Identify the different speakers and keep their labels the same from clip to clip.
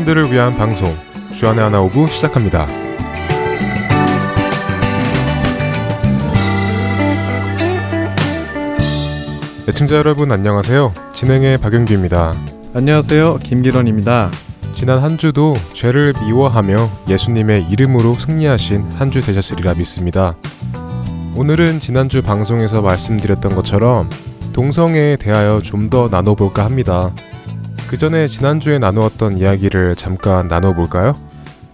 Speaker 1: 청년들을 위한 방송 주안의 하나 오브 시작합니다. 애청자 여러분 안녕하세요. 진행의 박영규입니다.
Speaker 2: 안녕하세요. 김기런입니다.
Speaker 1: 지난 한 주도 죄를 미워하며 예수님의 이름으로 승리하신 한 주 되셨으리라 믿습니다. 오늘은 지난주 방송에서 말씀드렸던 것처럼 동성애에 대하여 좀 더 나눠볼까 합니다. 그 전에 지난주에 나누었던 이야기를 잠깐 나눠볼까요?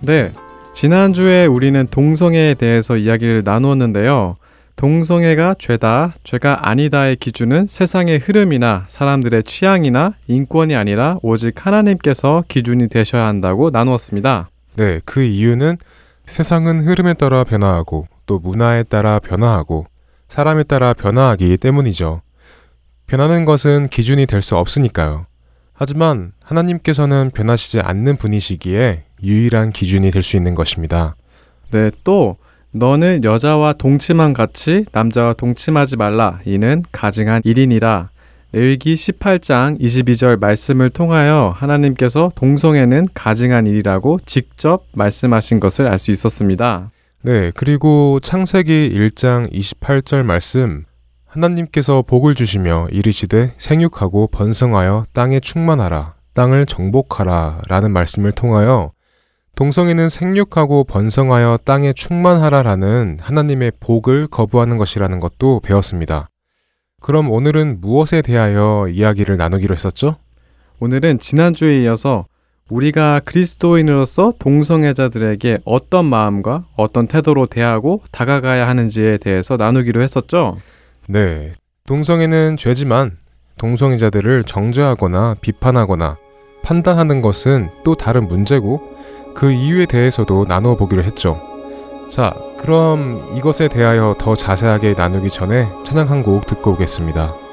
Speaker 2: 네. 지난주에 우리는 동성애에 대해서 이야기를 나누었는데요. 동성애가 죄다, 죄가 아니다의 기준은 세상의 흐름이나 사람들의 취향이나 인권이 아니라 오직 하나님께서 기준이 되셔야 한다고 나누었습니다.
Speaker 1: 네, 그 이유는 세상은 흐름에 따라 변화하고 또 문화에 따라 변화하고 사람에 따라 변화하기 때문이죠. 변하는 것은 기준이 될 수 없으니까요. 하지만 하나님께서는 변하시지 않는 분이시기에 유일한 기준이 될 수 있는 것입니다.
Speaker 2: 네, 또 너는 여자와 동침한 같이 남자와 동침하지 말라. 이는 가증한 일이니라. 레위기 18장 22절 말씀을 통하여 하나님께서 동성애는 가증한 일이라고 직접 말씀하신 것을 알 수 있었습니다.
Speaker 1: 네, 그리고 창세기 1장 28절 말씀 하나님께서 복을 주시며 이르시되 생육하고 번성하여 땅에 충만하라 땅을 정복하라 라는 말씀을 통하여 동성애는 생육하고 번성하여 땅에 충만하라라는 하나님의 복을 거부하는 것이라는 것도 배웠습니다. 그럼 오늘은 무엇에 대하여 이야기를 나누기로 했었죠?
Speaker 2: 오늘은 지난주에 이어서 우리가 그리스도인으로서 동성애자들에게 어떤 마음과 어떤 태도로 대하고 다가가야 하는지에 대해서 나누기로 했었죠?
Speaker 1: 네. 동성애는 죄지만 동성애자들을 정죄하거나 비판하거나 판단하는 것은 또 다른 문제고 그 이유에 대해서도 나누어 보기로 했죠. 자, 그럼 이것에 대하여 더 자세하게 나누기 전에 찬양 한 곡 듣고 오겠습니다.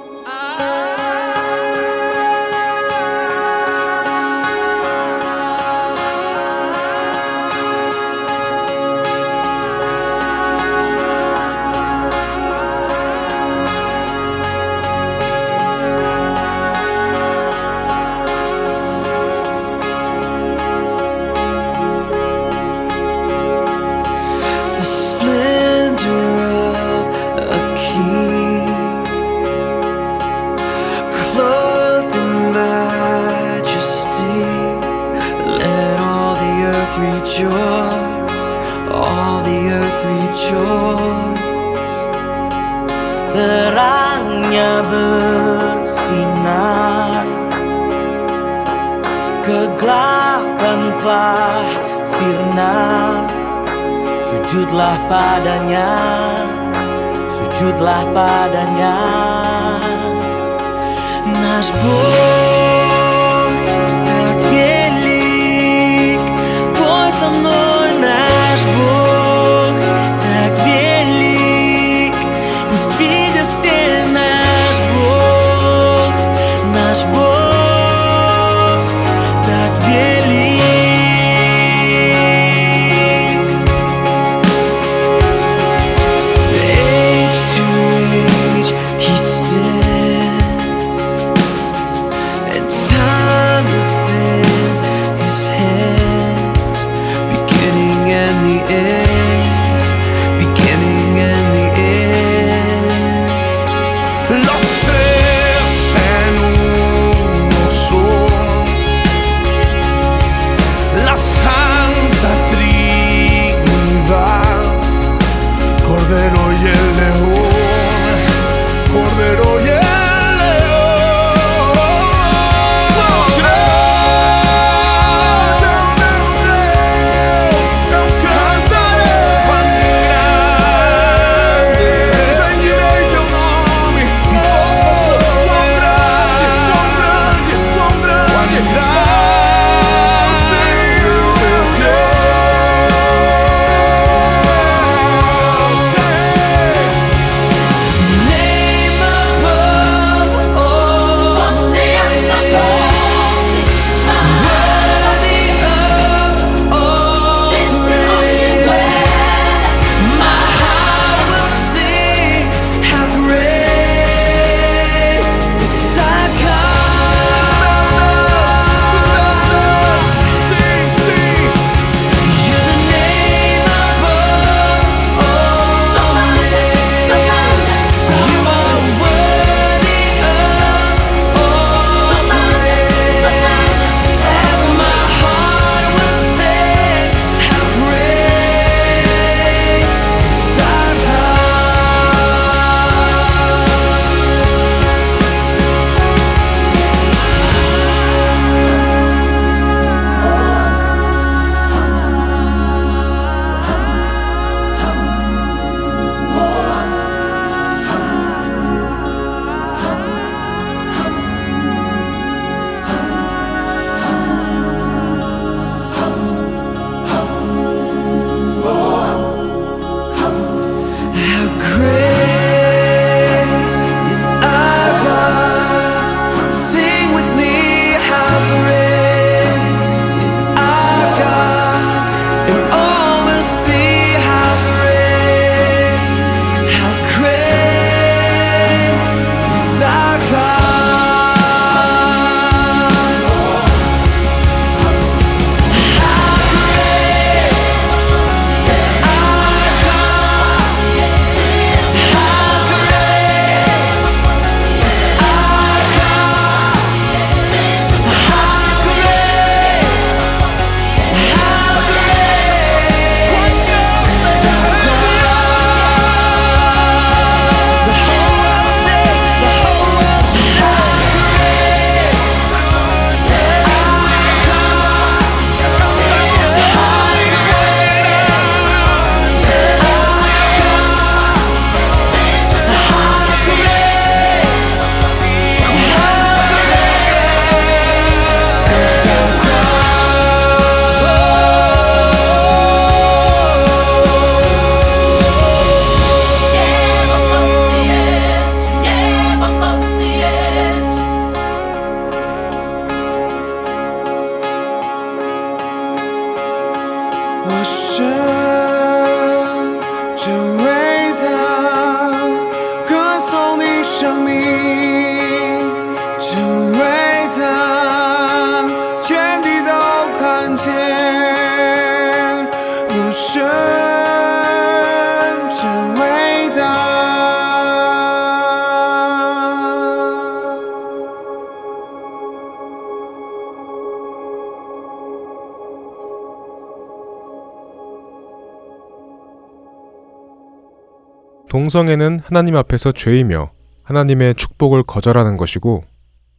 Speaker 1: 동성애는 하나님 앞에서 죄이며 하나님의 축복을 거절하는 것이고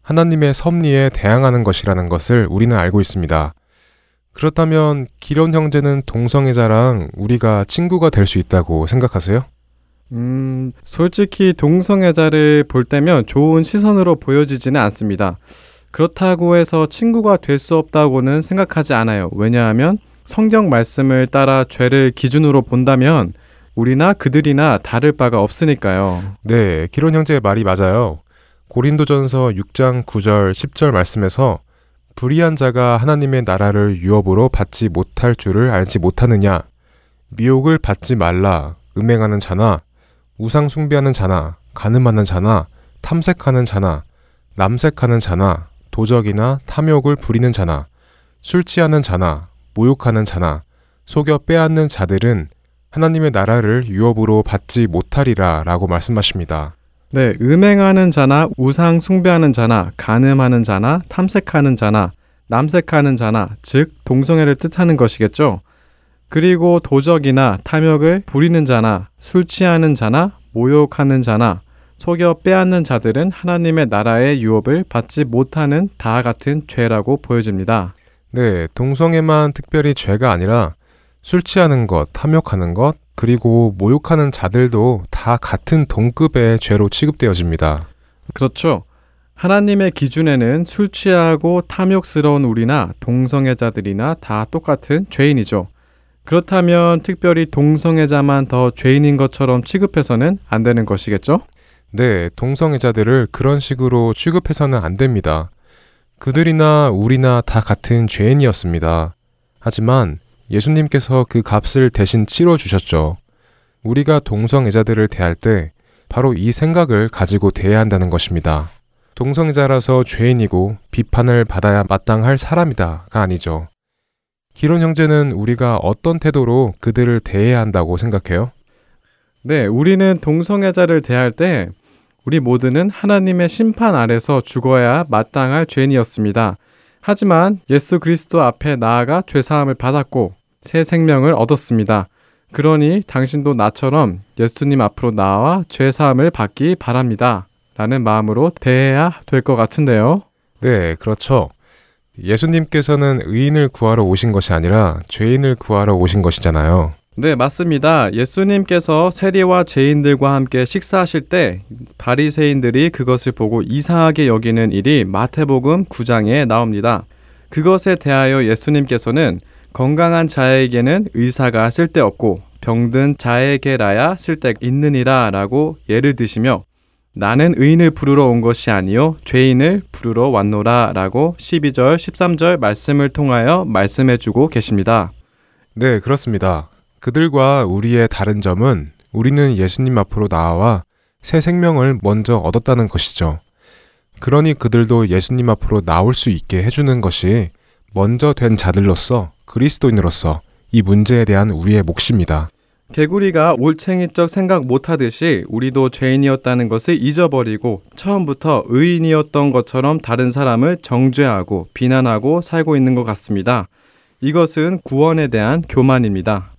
Speaker 1: 하나님의 섭리에 대항하는 것이라는 것을 우리는 알고 있습니다. 그렇다면 기론 형제는 동성애자랑 우리가 친구가 될 수 있다고 생각하세요?
Speaker 2: 음, 솔직히 동성애자를 볼 때면 좋은 시선으로 보여지지는 않습니다. 그렇다고 해서 친구가 될 수 없다고는 생각하지 않아요. 왜냐하면 성경 말씀을 따라 죄를 기준으로 본다면 우리나 그들이나 다를 바가 없으니까요.
Speaker 1: 네, 기론 형제의 말이 맞아요. 고린도전서 6장 9절 10절 말씀에서 불의한 자가 하나님의 나라를 유업으로 받지 못할 줄을 알지 못하느냐 미혹을 받지 말라 음행하는 자나 우상 숭배하는 자나 가늠하는 자나 탐색하는 자나 남색하는 자나 도적이나 탐욕을 부리는 자나 술 취하는 자나 모욕하는 자나 속여 빼앗는 자들은 하나님의 나라를 유업으로 받지 못하리라 라고 말씀하십니다.
Speaker 2: 네, 음행하는 자나 우상 숭배하는 자나 간음하는 자나 탐색하는 자나 남색하는 자나 즉 동성애를 뜻하는 것이겠죠. 그리고 도적이나 탐욕을 부리는 자나 술 취하는 자나 모욕하는 자나 속여 빼앗는 자들은 하나님의 나라의 유업을 받지 못하는 다 같은 죄라고 보여집니다.
Speaker 1: 네, 동성애만 특별히 죄가 아니라 술 취하는 것, 탐욕하는 것, 그리고 모욕하는 자들도 다 같은 동급의 죄로 취급되어집니다.
Speaker 2: 그렇죠. 하나님의 기준에는 술 취하고 탐욕스러운 우리나 동성애자들이나 다 똑같은 죄인이죠. 그렇다면 특별히 동성애자만 더 죄인인 것처럼 취급해서는 안 되는 것이겠죠?
Speaker 1: 네, 동성애자들을 그런 식으로 취급해서는 안 됩니다. 그들이나 우리나 다 같은 죄인이었습니다. 하지만 예수님께서 그 값을 대신 치러 주셨죠. 우리가 동성애자들을 대할 때 바로 이 생각을 가지고 대해야 한다는 것입니다. 동성애자라서 죄인이고 비판을 받아야 마땅할 사람이다가 아니죠. 기론 형제는 우리가 어떤 태도로 그들을 대해야 한다고 생각해요?
Speaker 2: 네, 우리는 동성애자를 대할 때 우리 모두는 하나님의 심판 아래서 죽어야 마땅할 죄인이었습니다. 하지만 예수 그리스도 앞에 나아가 죄사함을 받았고 새 생명을 얻었습니다. 그러니 당신도 나처럼 예수님 앞으로 나와 죄사함을 받기 바랍니다. 라는 마음으로 대해야 될 것 같은데요.
Speaker 1: 네, 그렇죠. 예수님께서는 의인을 구하러 오신 것이 아니라 죄인을 구하러 오신 것이잖아요.
Speaker 2: 네, 맞습니다. 예수님께서 세리와 죄인들과 함께 식사하실 때 바리새인들이 그것을 보고 이상하게 여기는 일이 마태복음 9장에 나옵니다. 그것에 대하여 예수님께서는 건강한 자에게는 의사가 쓸데없고 병든 자에게라야 쓸데 있느니라라고 예를 드시며 나는 의인을 부르러 온 것이 아니요 죄인을 부르러 왔노라라고 12절 13절 말씀을 통하여 말씀해 주고 계십니다.
Speaker 1: 네, 그렇습니다. 그들과 우리의 다른 점은 우리는 예수님 앞으로 나와 새 생명을 먼저 얻었다는 것이죠. 그러니 그들도 예수님 앞으로 나올 수 있게 해주는 것이 먼저 된 자들로서 그리스도인으로서 이 문제에 대한 우리의 몫입니다.
Speaker 2: 개구리가 올챙이적 생각 못하듯이 우리도 죄인이었다는 것을 잊어버리고 처음부터 의인이었던 것처럼 다른 사람을 정죄하고 비난하고 살고 있는 것 같습니다. 이것은 구원에 대한 교만입니다.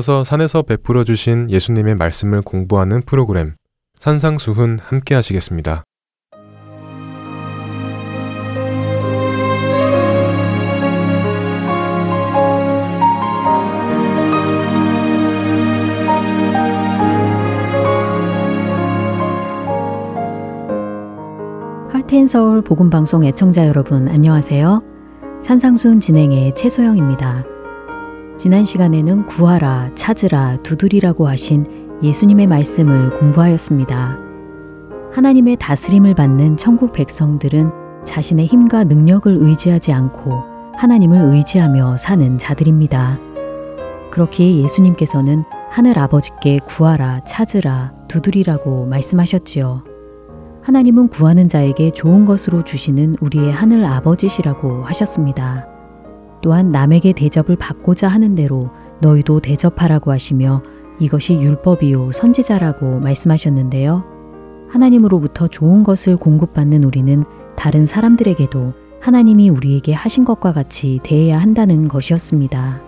Speaker 1: 이어서 산에서 베풀어 주신 예수님의 말씀을 공부하는 프로그램 산상수훈 함께 하시겠습니다.
Speaker 3: 할텐 서울 복음 방송 애청자 여러분 안녕하세요. 산상순 진행의 최소영입니다. 지난 시간에는 구하라, 찾으라, 두드리라고 하신 예수님의 말씀을 공부하였습니다. 하나님의 다스림을 받는 천국 백성들은 자신의 힘과 능력을 의지하지 않고 하나님을 의지하며 사는 자들입니다. 그렇기에 예수님께서는 하늘 아버지께 구하라, 찾으라, 두드리라고 말씀하셨지요. 하나님은 구하는 자에게 좋은 것으로 주시는 우리의 하늘 아버지시라고 하셨습니다. 또한 남에게 대접을 받고자 하는 대로 너희도 대접하라고 하시며 이것이 율법이요 선지자라고 말씀하셨는데요. 하나님으로부터 좋은 것을 공급받는 우리는 다른 사람들에게도 하나님이 우리에게 하신 것과 같이 대해야 한다는 것이었습니다.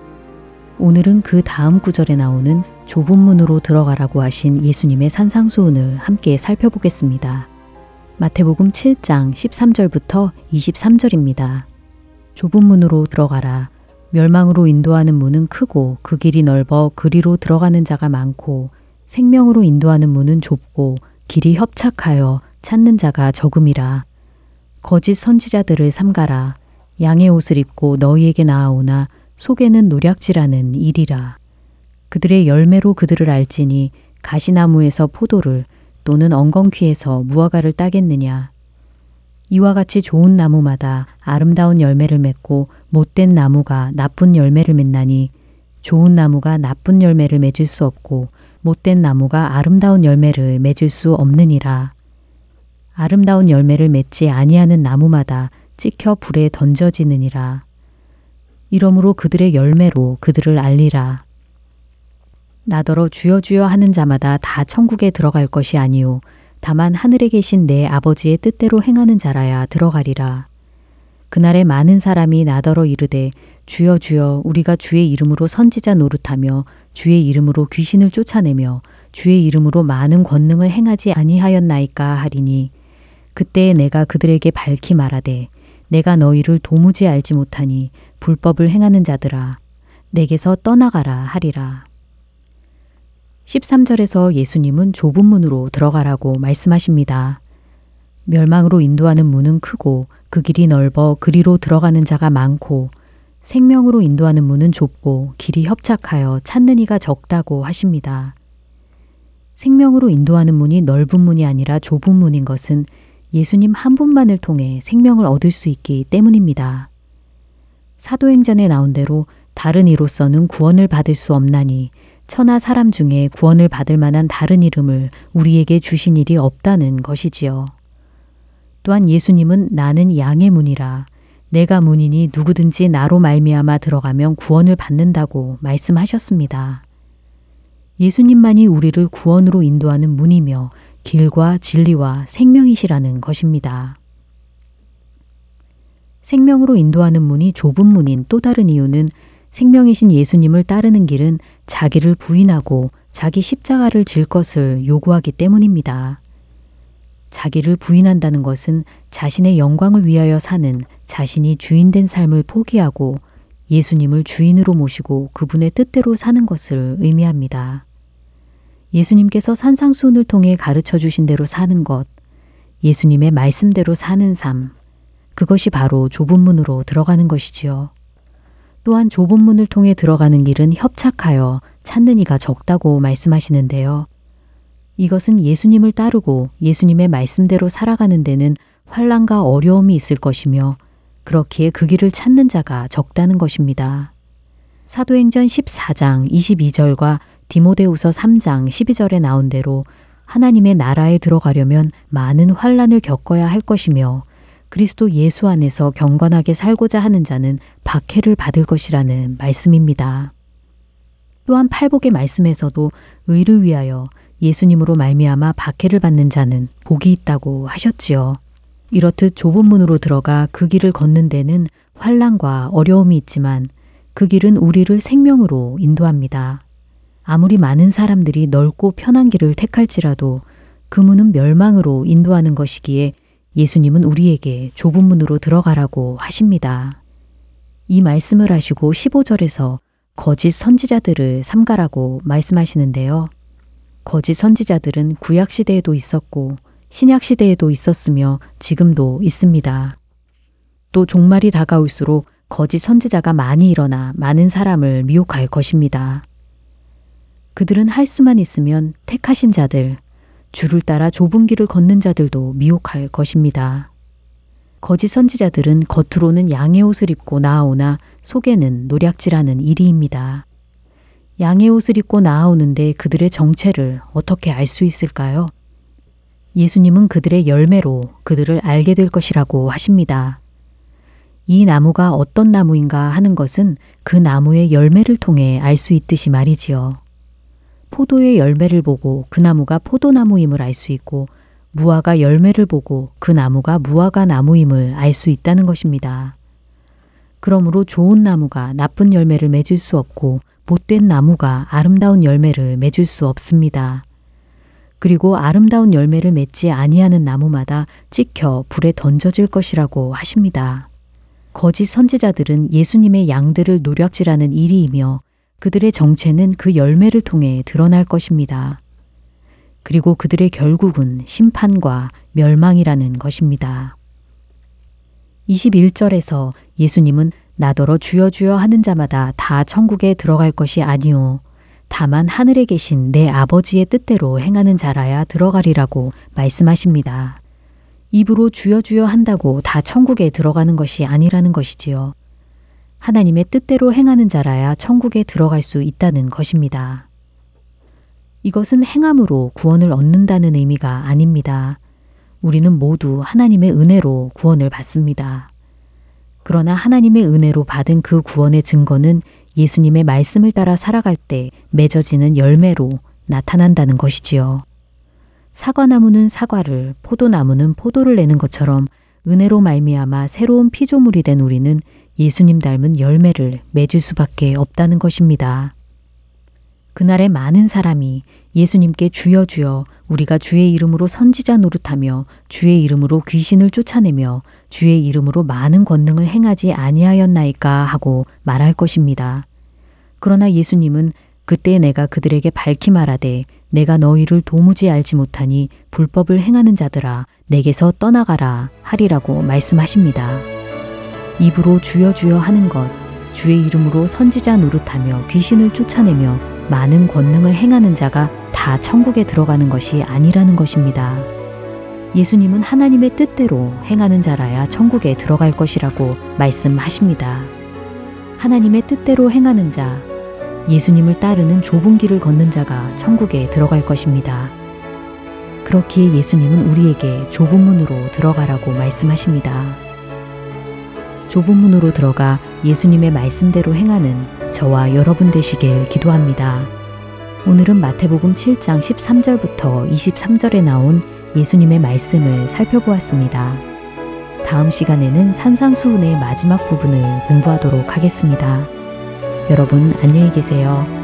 Speaker 3: 오늘은 그 다음 구절에 나오는 좁은 문으로 들어가라고 하신 예수님의 산상수훈을 함께 살펴보겠습니다. 마태복음 7장 13절부터 23절입니다. 좁은 문으로 들어가라. 멸망으로 인도하는 문은 크고 그 길이 넓어 그리로 들어가는 자가 많고 생명으로 인도하는 문은 좁고 길이 협착하여 찾는 자가 적음이라. 거짓 선지자들을 삼가라. 양의 옷을 입고 너희에게 나아오나 속에는 노략질하는 일이라. 그들의 열매로 그들을 알지니 가시나무에서 포도를 또는 엉겅퀴에서 무화과를 따겠느냐. 이와 같이 좋은 나무마다 아름다운 열매를 맺고 못된 나무가 나쁜 열매를 맺나니 좋은 나무가 나쁜 열매를 맺을 수 없고 못된 나무가 아름다운 열매를 맺을 수 없느니라. 아름다운 열매를 맺지 아니하는 나무마다 찍혀 불에 던져지느니라. 이러므로 그들의 열매로 그들을 알리라. 나더러 주여 주여 하는 자마다 다 천국에 들어갈 것이 아니요 다만 하늘에 계신 내 아버지의 뜻대로 행하는 자라야 들어가리라. 그날에 많은 사람이 나더러 이르되 주여 주여 우리가 주의 이름으로 선지자 노릇하며 주의 이름으로 귀신을 쫓아내며 주의 이름으로 많은 권능을 행하지 아니하였나이까 하리니 그때에 내가 그들에게 밝히 말하되 내가 너희를 도무지 알지 못하니 불법을 행하는 자들아 내게서 떠나가라 하리라. 13절에서 예수님은 좁은 문으로 들어가라고 말씀하십니다. 멸망으로 인도하는 문은 크고 그 길이 넓어 그리로 들어가는 자가 많고 생명으로 인도하는 문은 좁고 길이 협착하여 찾는 이가 적다고 하십니다. 생명으로 인도하는 문이 넓은 문이 아니라 좁은 문인 것은 예수님 한 분만을 통해 생명을 얻을 수 있기 때문입니다. 사도행전에 나온 대로 다른 이로서는 구원을 받을 수 없나니 천하 사람 중에 구원을 받을 만한 다른 이름을 우리에게 주신 일이 없다는 것이지요. 또한 예수님은 나는 양의 문이라 내가 문이니 누구든지 나로 말미암아 들어가면 구원을 받는다고 말씀하셨습니다. 예수님만이 우리를 구원으로 인도하는 문이며 길과 진리와 생명이시라는 것입니다. 생명으로 인도하는 문이 좁은 문인 또 다른 이유는 생명이신 예수님을 따르는 길은 자기를 부인하고 자기 십자가를 질 것을 요구하기 때문입니다. 자기를 부인한다는 것은 자신의 영광을 위하여 사는 자신이 주인된 삶을 포기하고 예수님을 주인으로 모시고 그분의 뜻대로 사는 것을 의미합니다. 예수님께서 산상수훈을 통해 가르쳐 주신 대로 사는 것, 예수님의 말씀대로 사는 삶, 그것이 바로 좁은 문으로 들어가는 것이지요. 또한 좁은 문을 통해 들어가는 길은 협착하여 찾는 이가 적다고 말씀하시는데요. 이것은 예수님을 따르고 예수님의 말씀대로 살아가는 데는 환란과 어려움이 있을 것이며 그렇기에 그 길을 찾는 자가 적다는 것입니다. 사도행전 14장 22절과 디모데후서 3장 12절에 나온 대로 하나님의 나라에 들어가려면 많은 환란을 겪어야 할 것이며 그리스도 예수 안에서 경건하게 살고자 하는 자는 박해를 받을 것이라는 말씀입니다. 또한 팔복의 말씀에서도 의를 위하여 예수님으로 말미암아 박해를 받는 자는 복이 있다고 하셨지요. 이렇듯 좁은 문으로 들어가 그 길을 걷는 데는 환란과 어려움이 있지만 그 길은 우리를 생명으로 인도합니다. 아무리 많은 사람들이 넓고 편한 길을 택할지라도 그 문은 멸망으로 인도하는 것이기에 예수님은 우리에게 좁은 문으로 들어가라고 하십니다. 이 말씀을 하시고 15절에서 거짓 선지자들을 삼가라고 말씀하시는데요. 거짓 선지자들은 구약 시대에도 있었고 신약 시대에도 있었으며 지금도 있습니다. 또 종말이 다가올수록 거짓 선지자가 많이 일어나 많은 사람을 미혹할 것입니다. 그들은 할 수만 있으면 택하신 자들, 줄을 따라 좁은 길을 걷는 자들도 미혹할 것입니다. 거짓 선지자들은 겉으로는 양의 옷을 입고 나아오나 속에는 노략질하는 일이입니다. 양의 옷을 입고 나아오는데 그들의 정체를 어떻게 알 수 있을까요? 예수님은 그들의 열매로 그들을 알게 될 것이라고 하십니다. 이 나무가 어떤 나무인가 하는 것은 그 나무의 열매를 통해 알 수 있듯이 말이지요. 포도의 열매를 보고 그 나무가 포도나무임을 알 수 있고 무화과 열매를 보고 그 나무가 무화과 나무임을 알 수 있다는 것입니다. 그러므로 좋은 나무가 나쁜 열매를 맺을 수 없고 못된 나무가 아름다운 열매를 맺을 수 없습니다. 그리고 아름다운 열매를 맺지 아니하는 나무마다 찍혀 불에 던져질 것이라고 하십니다. 거짓 선지자들은 예수님의 양들을 노략질하는 일이이며 그들의 정체는 그 열매를 통해 드러날 것입니다. 그리고 그들의 결국은 심판과 멸망이라는 것입니다. 21절에서 예수님은 나더러 주여 주여 하는 자마다 다 천국에 들어갈 것이 아니오. 다만 하늘에 계신 내 아버지의 뜻대로 행하는 자라야 들어가리라고 말씀하십니다. 입으로 주여 주여 한다고 다 천국에 들어가는 것이 아니라는 것이지요. 하나님의 뜻대로 행하는 자라야 천국에 들어갈 수 있다는 것입니다. 이것은 행함으로 구원을 얻는다는 의미가 아닙니다. 우리는 모두 하나님의 은혜로 구원을 받습니다. 그러나 하나님의 은혜로 받은 그 구원의 증거는 예수님의 말씀을 따라 살아갈 때 맺어지는 열매로 나타난다는 것이지요. 사과나무는 사과를, 포도나무는 포도를 내는 것처럼 은혜로 말미암아 새로운 피조물이 된 우리는 예수님 닮은 열매를 맺을 수밖에 없다는 것입니다. 그날에 많은 사람이 예수님께 주여 주여 우리가 주의 이름으로 선지자 노릇하며 주의 이름으로 귀신을 쫓아내며 주의 이름으로 많은 권능을 행하지 아니하였나이까 하고 말할 것입니다. 그러나 예수님은 그때 내가 그들에게 밝히 말하되 내가 너희를 도무지 알지 못하니 불법을 행하는 자들아 내게서 떠나가라 하리라고 말씀하십니다. 입으로 주여 주여 하는 것 주의 이름으로 선지자 노릇하며 귀신을 쫓아내며 많은 권능을 행하는 자가 다 천국에 들어가는 것이 아니라는 것입니다. 예수님은 하나님의 뜻대로 행하는 자라야 천국에 들어갈 것이라고 말씀하십니다. 하나님의 뜻대로 행하는 자, 예수님을 따르는 좁은 길을 걷는 자가 천국에 들어갈 것입니다. 그렇기에 예수님은 우리에게 좁은 문으로 들어가라고 말씀하십니다. 좁은 문으로 들어가 예수님의 말씀대로 행하는 저와 여러분 되시길 기도합니다. 오늘은 마태복음 7장 13절부터 23절에 나온 예수님의 말씀을 살펴보았습니다. 다음 시간에는 산상수훈의 마지막 부분을 공부하도록 하겠습니다. 여러분 안녕히 계세요.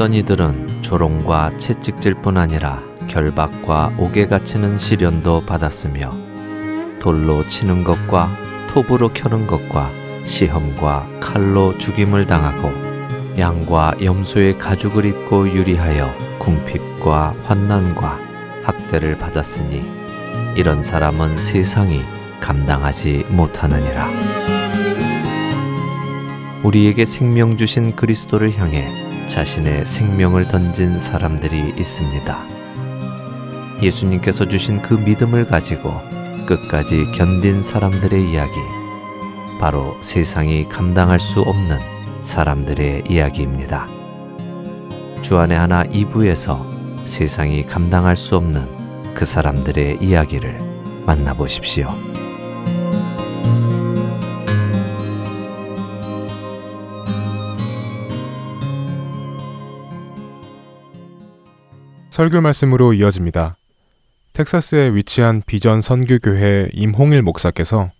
Speaker 4: 어떤 이들은 조롱과 채찍질뿐 아니라 결박과 옥에 갇히는 시련도 받았으며 돌로 치는 것과 톱으로 켜는 것과 시험과 칼로 죽임을 당하고 양과 염소의 가죽을 입고 유리하여 궁핍과 환난과 학대를 받았으니 이런 사람은 세상이 감당하지 못하느니라. 우리에게 생명 주신 그리스도를 향해 자신의 생명을 던진 사람들이 있습니다. 예수님께서 주신 그 믿음을 가지고 끝까지 견딘 사람들의 이야기. 바로 세상이 감당할 수 없는 사람들의 이야기입니다. 주안의 하나 2부에서 세상이 감당할 수 없는 그 사람들의 이야기를 만나보십시오.
Speaker 1: 설교 말씀으로 이어집니다. 텍사스에 위치한 비전 선교교회 임홍일 목사께서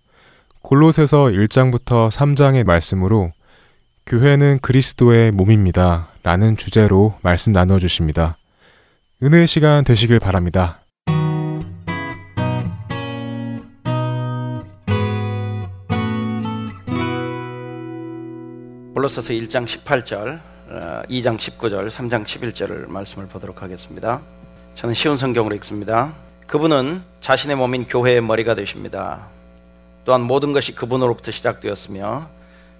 Speaker 1: 골로새서 1장부터 3장의 말씀으로 교회는 그리스도의 몸입니다. 라는 주제로 말씀 나누어 주십니다. 은혜의 시간 되시길 바랍니다.
Speaker 5: 골로새서 1장 18절, 어, 2장 19절, 3장 11절을 말씀을 보도록 하겠습니다. 저는 쉬운 성경으로 읽습니다. 그분은 자신의 몸인 교회의 머리가 되십니다. 또한 모든 것이 그분으로부터 시작되었으며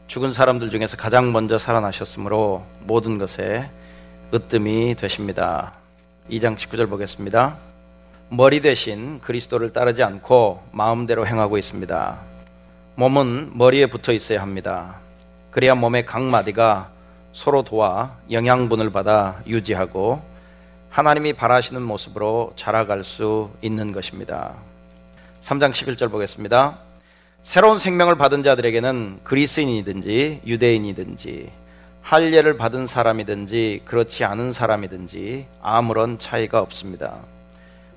Speaker 5: 죽은 사람들 중에서 가장 먼저 살아나셨으므로 모든 것에 으뜸이 되십니다. 2장 19절 보겠습니다. 머리 대신 그리스도를 따르지 않고 마음대로 행하고 있습니다. 몸은 머리에 붙어 있어야 합니다. 그래야 몸의 각 마디가 서로 도와 영양분을 받아 유지하고 하나님이 바라시는 모습으로 자라갈 수 있는 것입니다. 3장 11절 보겠습니다. 새로운 생명을 받은 자들에게는 그리스인이든지 유대인이든지 할례를 받은 사람이든지 그렇지 않은 사람이든지 아무런 차이가 없습니다.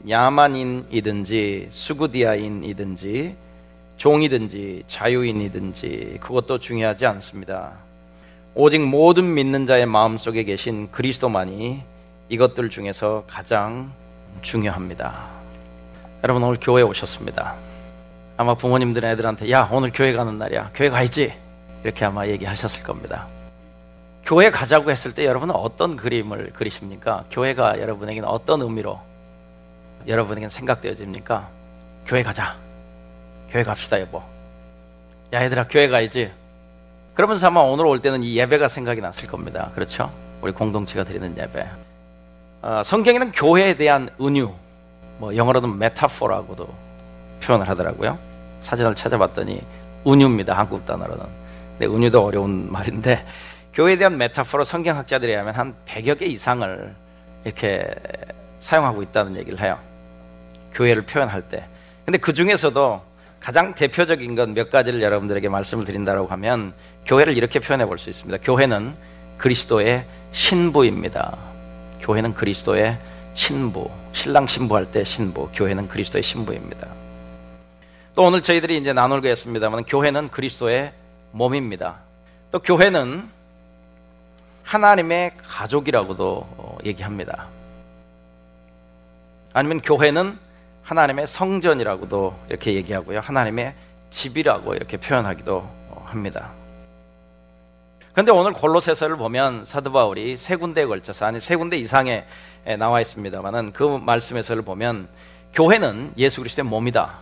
Speaker 5: 야만인이든지 수구디아인이든지 종이든지 자유인이든지 그것도 중요하지 않습니다. 오직 모든 믿는 자의 마음속에 계신 그리스도만이 이것들 중에서 가장 중요합니다. 여러분 오늘 교회에 오셨습니다. 아마 부모님들 애들한테 야 오늘 교회 가는 날이야 교회 가야지 이렇게 아마 얘기하셨을 겁니다. 교회 가자고 했을 때 여러분은 어떤 그림을 그리십니까? 교회가 여러분에게는 어떤 의미로 여러분에게는 생각되어집니까? 교회 가자. 교회 갑시다 여보. 야 얘들아 교회 가야지. 그러면서 아마 오늘 올 때는 이 예배가 생각이 났을 겁니다. 그렇죠? 우리 공동체가 드리는 예배. 어, 성경에는 교회에 대한 은유, 뭐 영어로는 메타포라고도 표현을 하더라고요. 사전을 찾아봤더니 은유입니다. 한국 단어로는. 근데 은유도 어려운 말인데 교회에 대한 메타포로 성경학자들에 의하면 한 100여 개 이상을 이렇게 사용하고 있다는 얘기를 해요. 교회를 표현할 때. 근데 그 중에서도 가장 대표적인 건 몇 가지를 여러분들에게 말씀을 드린다고 하면 교회를 이렇게 표현해 볼 수 있습니다. 교회는 그리스도의 신부입니다. 교회는 그리스도의 신부. 신랑 신부할 때 신부. 교회는 그리스도의 신부입니다. 또 오늘 저희들이 이제 나누겠습니다만 교회는 그리스도의 몸입니다. 또 교회는 하나님의 가족이라고도 얘기합니다. 아니면 교회는 하나님의 성전이라고도 이렇게 얘기하고요. 하나님의 집이라고 이렇게 표현하기도 합니다. 그런데 오늘 골로새서를 보면 사도 바울이 세 군데에 걸쳐서 아니 세 군데 이상에 나와 있습니다만은 그 말씀에서를 보면 교회는 예수 그리스도의 몸이다.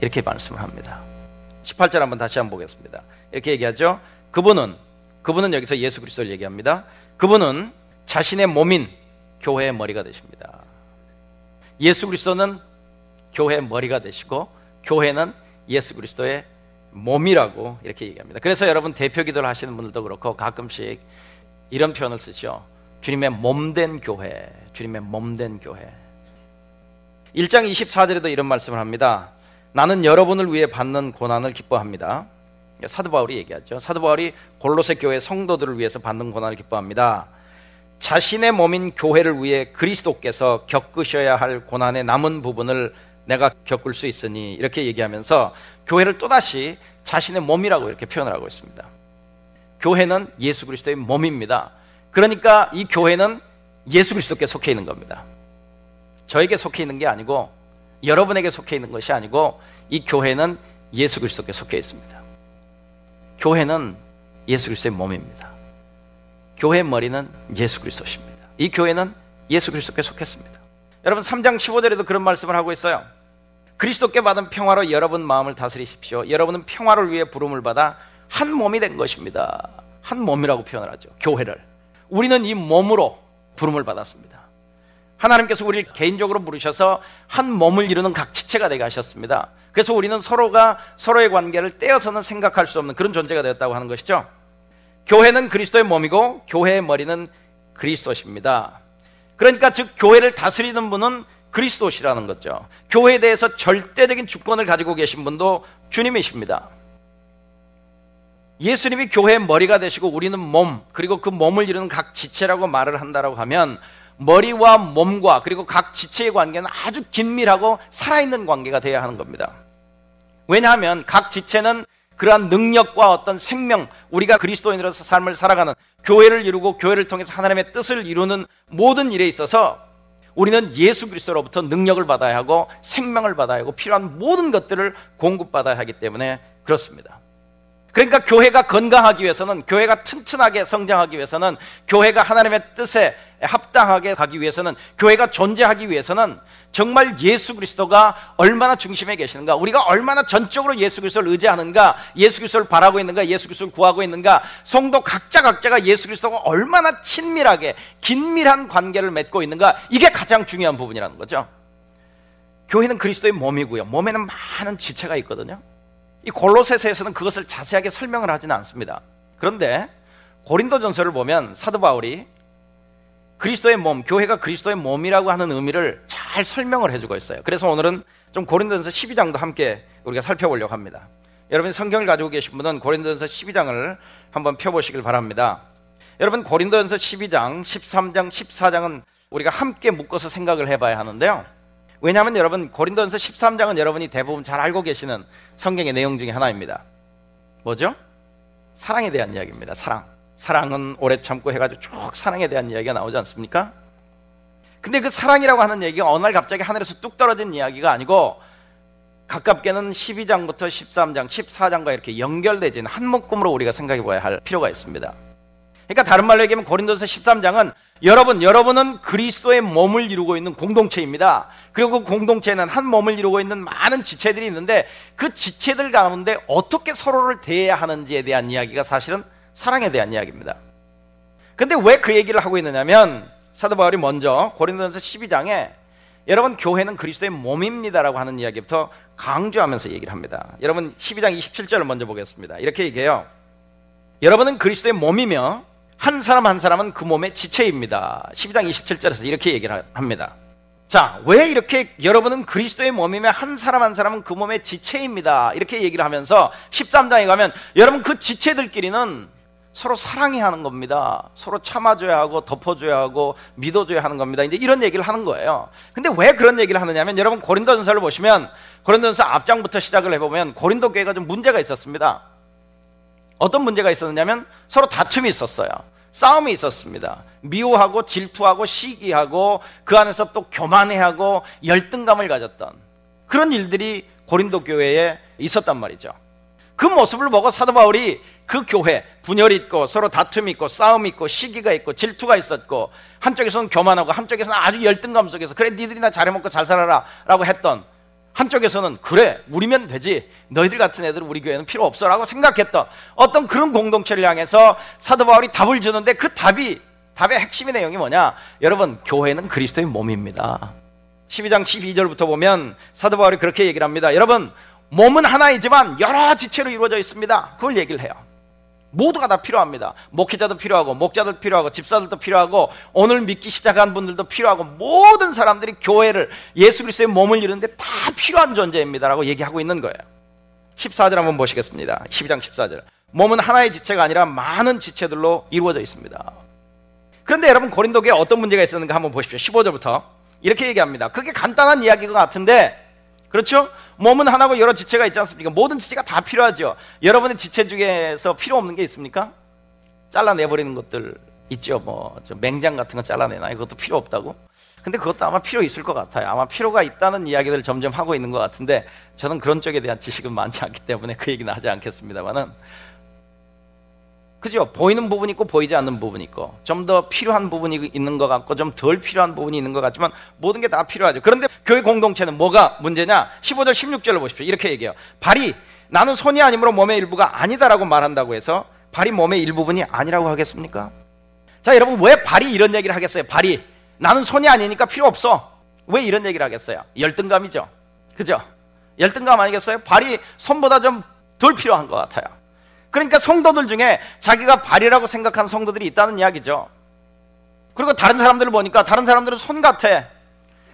Speaker 5: 이렇게 말씀을 합니다. 18절 한번 다시 한번 보겠습니다. 이렇게 얘기하죠. 그분은 그분은 여기서 예수 그리스도를 얘기합니다. 그분은 자신의 몸인 교회의 머리가 되십니다. 예수 그리스도는 교회의 머리가 되시고 교회는 예수 그리스도의 몸이라고 이렇게 얘기합니다. 그래서 여러분 대표 기도를 하시는 분들도 그렇고 가끔씩 이런 표현을 쓰죠. 주님의 몸된 교회, 주님의 몸된 교회. 1장 24절에도 이런 말씀을 합니다. 나는 여러분을 위해 받는 고난을 기뻐합니다. 사도 바울이 얘기하죠. 사도 바울이 골로새 교회 성도들을 위해서 받는 고난을 기뻐합니다. 자신의 몸인 교회를 위해 그리스도께서 겪으셔야 할 고난의 남은 부분을 내가 겪을 수 있으니 이렇게 얘기하면서 교회를 또다시 자신의 몸이라고 이렇게 표현을 하고 있습니다. 교회는 예수 그리스도의 몸입니다. 그러니까 이 교회는 예수 그리스도께 속해 있는 겁니다. 저에게 속해 있는 게 아니고 여러분에게 속해 있는 것이 아니고 이 교회는 예수 그리스도께 속해 있습니다. 교회는 예수 그리스도의 몸입니다. 교회의 머리는 예수 그리스도십니다. 이 교회는 예수 그리스도께 속했습니다. 여러분 3장 15절에도 그런 말씀을 하고 있어요. 그리스도께 받은 평화로 여러분 마음을 다스리십시오. 여러분은 평화를 위해 부름을 받아 한 몸이 된 것입니다. 한 몸이라고 표현을 하죠. 교회를. 우리는 이 몸으로 부름을 받았습니다. 하나님께서 우리를 개인적으로 부르셔서 한 몸을 이루는 각 지체가 되게 하셨습니다. 그래서 우리는 서로가 서로의 관계를 떼어서는 생각할 수 없는 그런 존재가 되었다고 하는 것이죠. 교회는 그리스도의 몸이고 교회의 머리는 그리스도십니다. 그러니까 즉 교회를 다스리는 분은 그리스도시라는 거죠. 교회에 대해서 절대적인 주권을 가지고 계신 분도 주님이십니다. 예수님이 교회의 머리가 되시고 우리는 몸 그리고 그 몸을 이루는 각 지체라고 말을 한다라고 하면 머리와 몸과 그리고 각 지체의 관계는 아주 긴밀하고 살아있는 관계가 되어야 하는 겁니다. 왜냐하면 각 지체는 그러한 능력과 어떤 생명, 우리가 그리스도인으로서 삶을 살아가는 교회를 이루고 교회를 통해서 하나님의 뜻을 이루는 모든 일에 있어서 우리는 예수 그리스도로부터 능력을 받아야 하고 생명을 받아야 하고 필요한 모든 것들을 공급받아야 하기 때문에 그렇습니다. 그러니까 교회가 건강하기 위해서는 교회가 튼튼하게 성장하기 위해서는 교회가 하나님의 뜻에 합당하게 가기 위해서는 교회가 존재하기 위해서는 정말 예수 그리스도가 얼마나 중심에 계시는가 우리가 얼마나 전적으로 예수 그리스도를 의지하는가 예수 그리스도를 바라고 있는가 예수 그리스도를 구하고 있는가 성도 각자 각자가 예수 그리스도가 얼마나 친밀하게 긴밀한 관계를 맺고 있는가 이게 가장 중요한 부분이라는 거죠. 교회는 그리스도의 몸이고요. 몸에는 많은 지체가 있거든요 이 골로새서에서는 그것을 자세하게 설명을 하지는 않습니다. 그런데 고린도전서를 보면 사도 바울이 그리스도의 몸, 교회가 그리스도의 몸이라고 하는 의미를 잘 설명을 해주고 있어요. 그래서 오늘은 좀 고린도전서 12장도 함께 우리가 살펴보려고 합니다. 여러분 성경을 가지고 계신 분은 고린도전서 12장을 한번 펴보시길 바랍니다. 여러분 고린도전서 12장, 13장, 14장은 우리가 함께 묶어서 생각을 해봐야 하는데요. 왜냐하면 여러분 고린도전서 13장은 여러분이 대부분 잘 알고 계시는 성경의 내용 중에 하나입니다. 뭐죠? 사랑에 대한 이야기입니다. 사랑. 사랑은 오래 참고 해가지고 쭉 사랑에 대한 이야기가 나오지 않습니까? 근데 그 사랑이라고 하는 얘기가 어느 날 갑자기 하늘에서 뚝 떨어진 이야기가 아니고 가깝게는 12장부터 13장, 14장과 이렇게 연결되진 한 묶음으로 우리가 생각해 봐야 할 필요가 있습니다. 그러니까 다른 말로 얘기하면 고린도서 13장은 여러분, 여러분은 그리스도의 몸을 이루고 있는 공동체입니다. 그리고 그 공동체는 한 몸을 이루고 있는 많은 지체들이 있는데 그 지체들 가운데 어떻게 서로를 대해야 하는지에 대한 이야기가 사실은 사랑에 대한 이야기입니다. 근데 왜 그 얘기를 하고 있느냐면 사도 바울이 먼저 고린도전서 12장에 여러분 교회는 그리스도의 몸입니다라고 하는 이야기부터 강조하면서 얘기를 합니다. 여러분 12장 27절을 먼저 보겠습니다. 이렇게 얘기해요. 여러분은 그리스도의 몸이며 한 사람 한 사람은 그 몸의 지체입니다. 12장 27절에서 이렇게 얘기를 합니다. 자, 왜 이렇게 여러분은 그리스도의 몸이며 한 사람 한 사람은 그 몸의 지체입니다. 이렇게 얘기를 하면서 13장에 가면 여러분 그 지체들끼리는 서로 사랑해야 하는 겁니다. 서로 참아줘야 하고 덮어줘야 하고 믿어줘야 하는 겁니다. 이제 이런 얘기를 하는 거예요. 근데 왜 그런 얘기를 하느냐면 여러분 고린도전서를 보시면 고린도전서 앞장부터 시작을 해보면 고린도 교회가 좀 문제가 있었습니다. 어떤 문제가 있었느냐면 서로 다툼이 있었어요. 싸움이 있었습니다. 미워하고 질투하고 시기하고 그 안에서 또 교만해하고 열등감을 가졌던 그런 일들이 고린도 교회에 있었단 말이죠. 그 모습을 보고 사도 바울이 그 교회 분열이 있고 서로 다툼이 있고 싸움이 있고 시기가 있고 질투가 있었고 한쪽에서는 교만하고 한쪽에서는 아주 열등감 속에서 그래 니들이 나 잘해먹고 잘 살아라 라고 했던 한쪽에서는 그래 우리면 되지. 너희들 같은 애들은 우리 교회는 필요 없어라고 생각했던 어떤 그런 공동체를 향해서 사도 바울이 답을 주는데 그 답이 답의 핵심의 내용이 뭐냐? 여러분 교회는 그리스도의 몸입니다. 12장 12절부터 보면 사도 바울이 그렇게 얘기를 합니다. 여러분 몸은 하나이지만 여러 지체로 이루어져 있습니다. 그걸 얘기를 해요 모두가 다 필요합니다. 목회자도 필요하고 목자도 필요하고 집사들도 필요하고 오늘 믿기 시작한 분들도 필요하고 모든 사람들이 교회를 예수 그리스도의 몸을 이루는데 다 필요한 존재입니다라고 얘기하고 있는 거예요. 14절 한번 보시겠습니다. 12장 14절. 몸은 하나의 지체가 아니라 많은 지체들로 이루어져 있습니다. 그런데 여러분 고린도교에 어떤 문제가 있었는가 한번 보십시오. 15절부터 이렇게 얘기합니다. 그게 간단한 이야기가 같은데 그렇죠? 몸은 하나고 여러 지체가 있지 않습니까? 모든 지체가 다 필요하죠. 여러분의 지체 중에서 필요 없는 게 있습니까? 잘라내버리는 것들 있죠. 뭐, 맹장 같은 거 잘라내나? 이것도 필요 없다고? 근데 그것도 아마 필요 있을 것 같아요. 아마 필요가 있다는 이야기들을 점점 하고 있는 것 같은데 저는 그런 쪽에 대한 지식은 많지 않기 때문에 그 얘기는 하지 않겠습니다만은 그죠? 보이는 부분이 있고 보이지 않는 부분이 있고 좀 더 필요한 부분이 있는 것 같고 좀 덜 필요한 부분이 있는 것 같지만 모든 게 다 필요하죠. 그런데 교회 공동체는 뭐가 문제냐? 15절 16절을 보십시오. 이렇게 얘기해요. 발이 나는 손이 아니므로 몸의 일부가 아니다라고 말한다고 해서 발이 몸의 일부분이 아니라고 하겠습니까? 자, 여러분 왜 발이 이런 얘기를 하겠어요? 발이 나는 손이 아니니까 필요 없어. 왜 이런 얘기를 하겠어요? 열등감이죠. 그죠? 열등감 아니겠어요? 발이 손보다 좀 덜 필요한 것 같아요. 그러니까 성도들 중에 자기가 발이라고 생각하는 성도들이 있다는 이야기죠. 그리고 다른 사람들을 보니까 다른 사람들은 손 같아.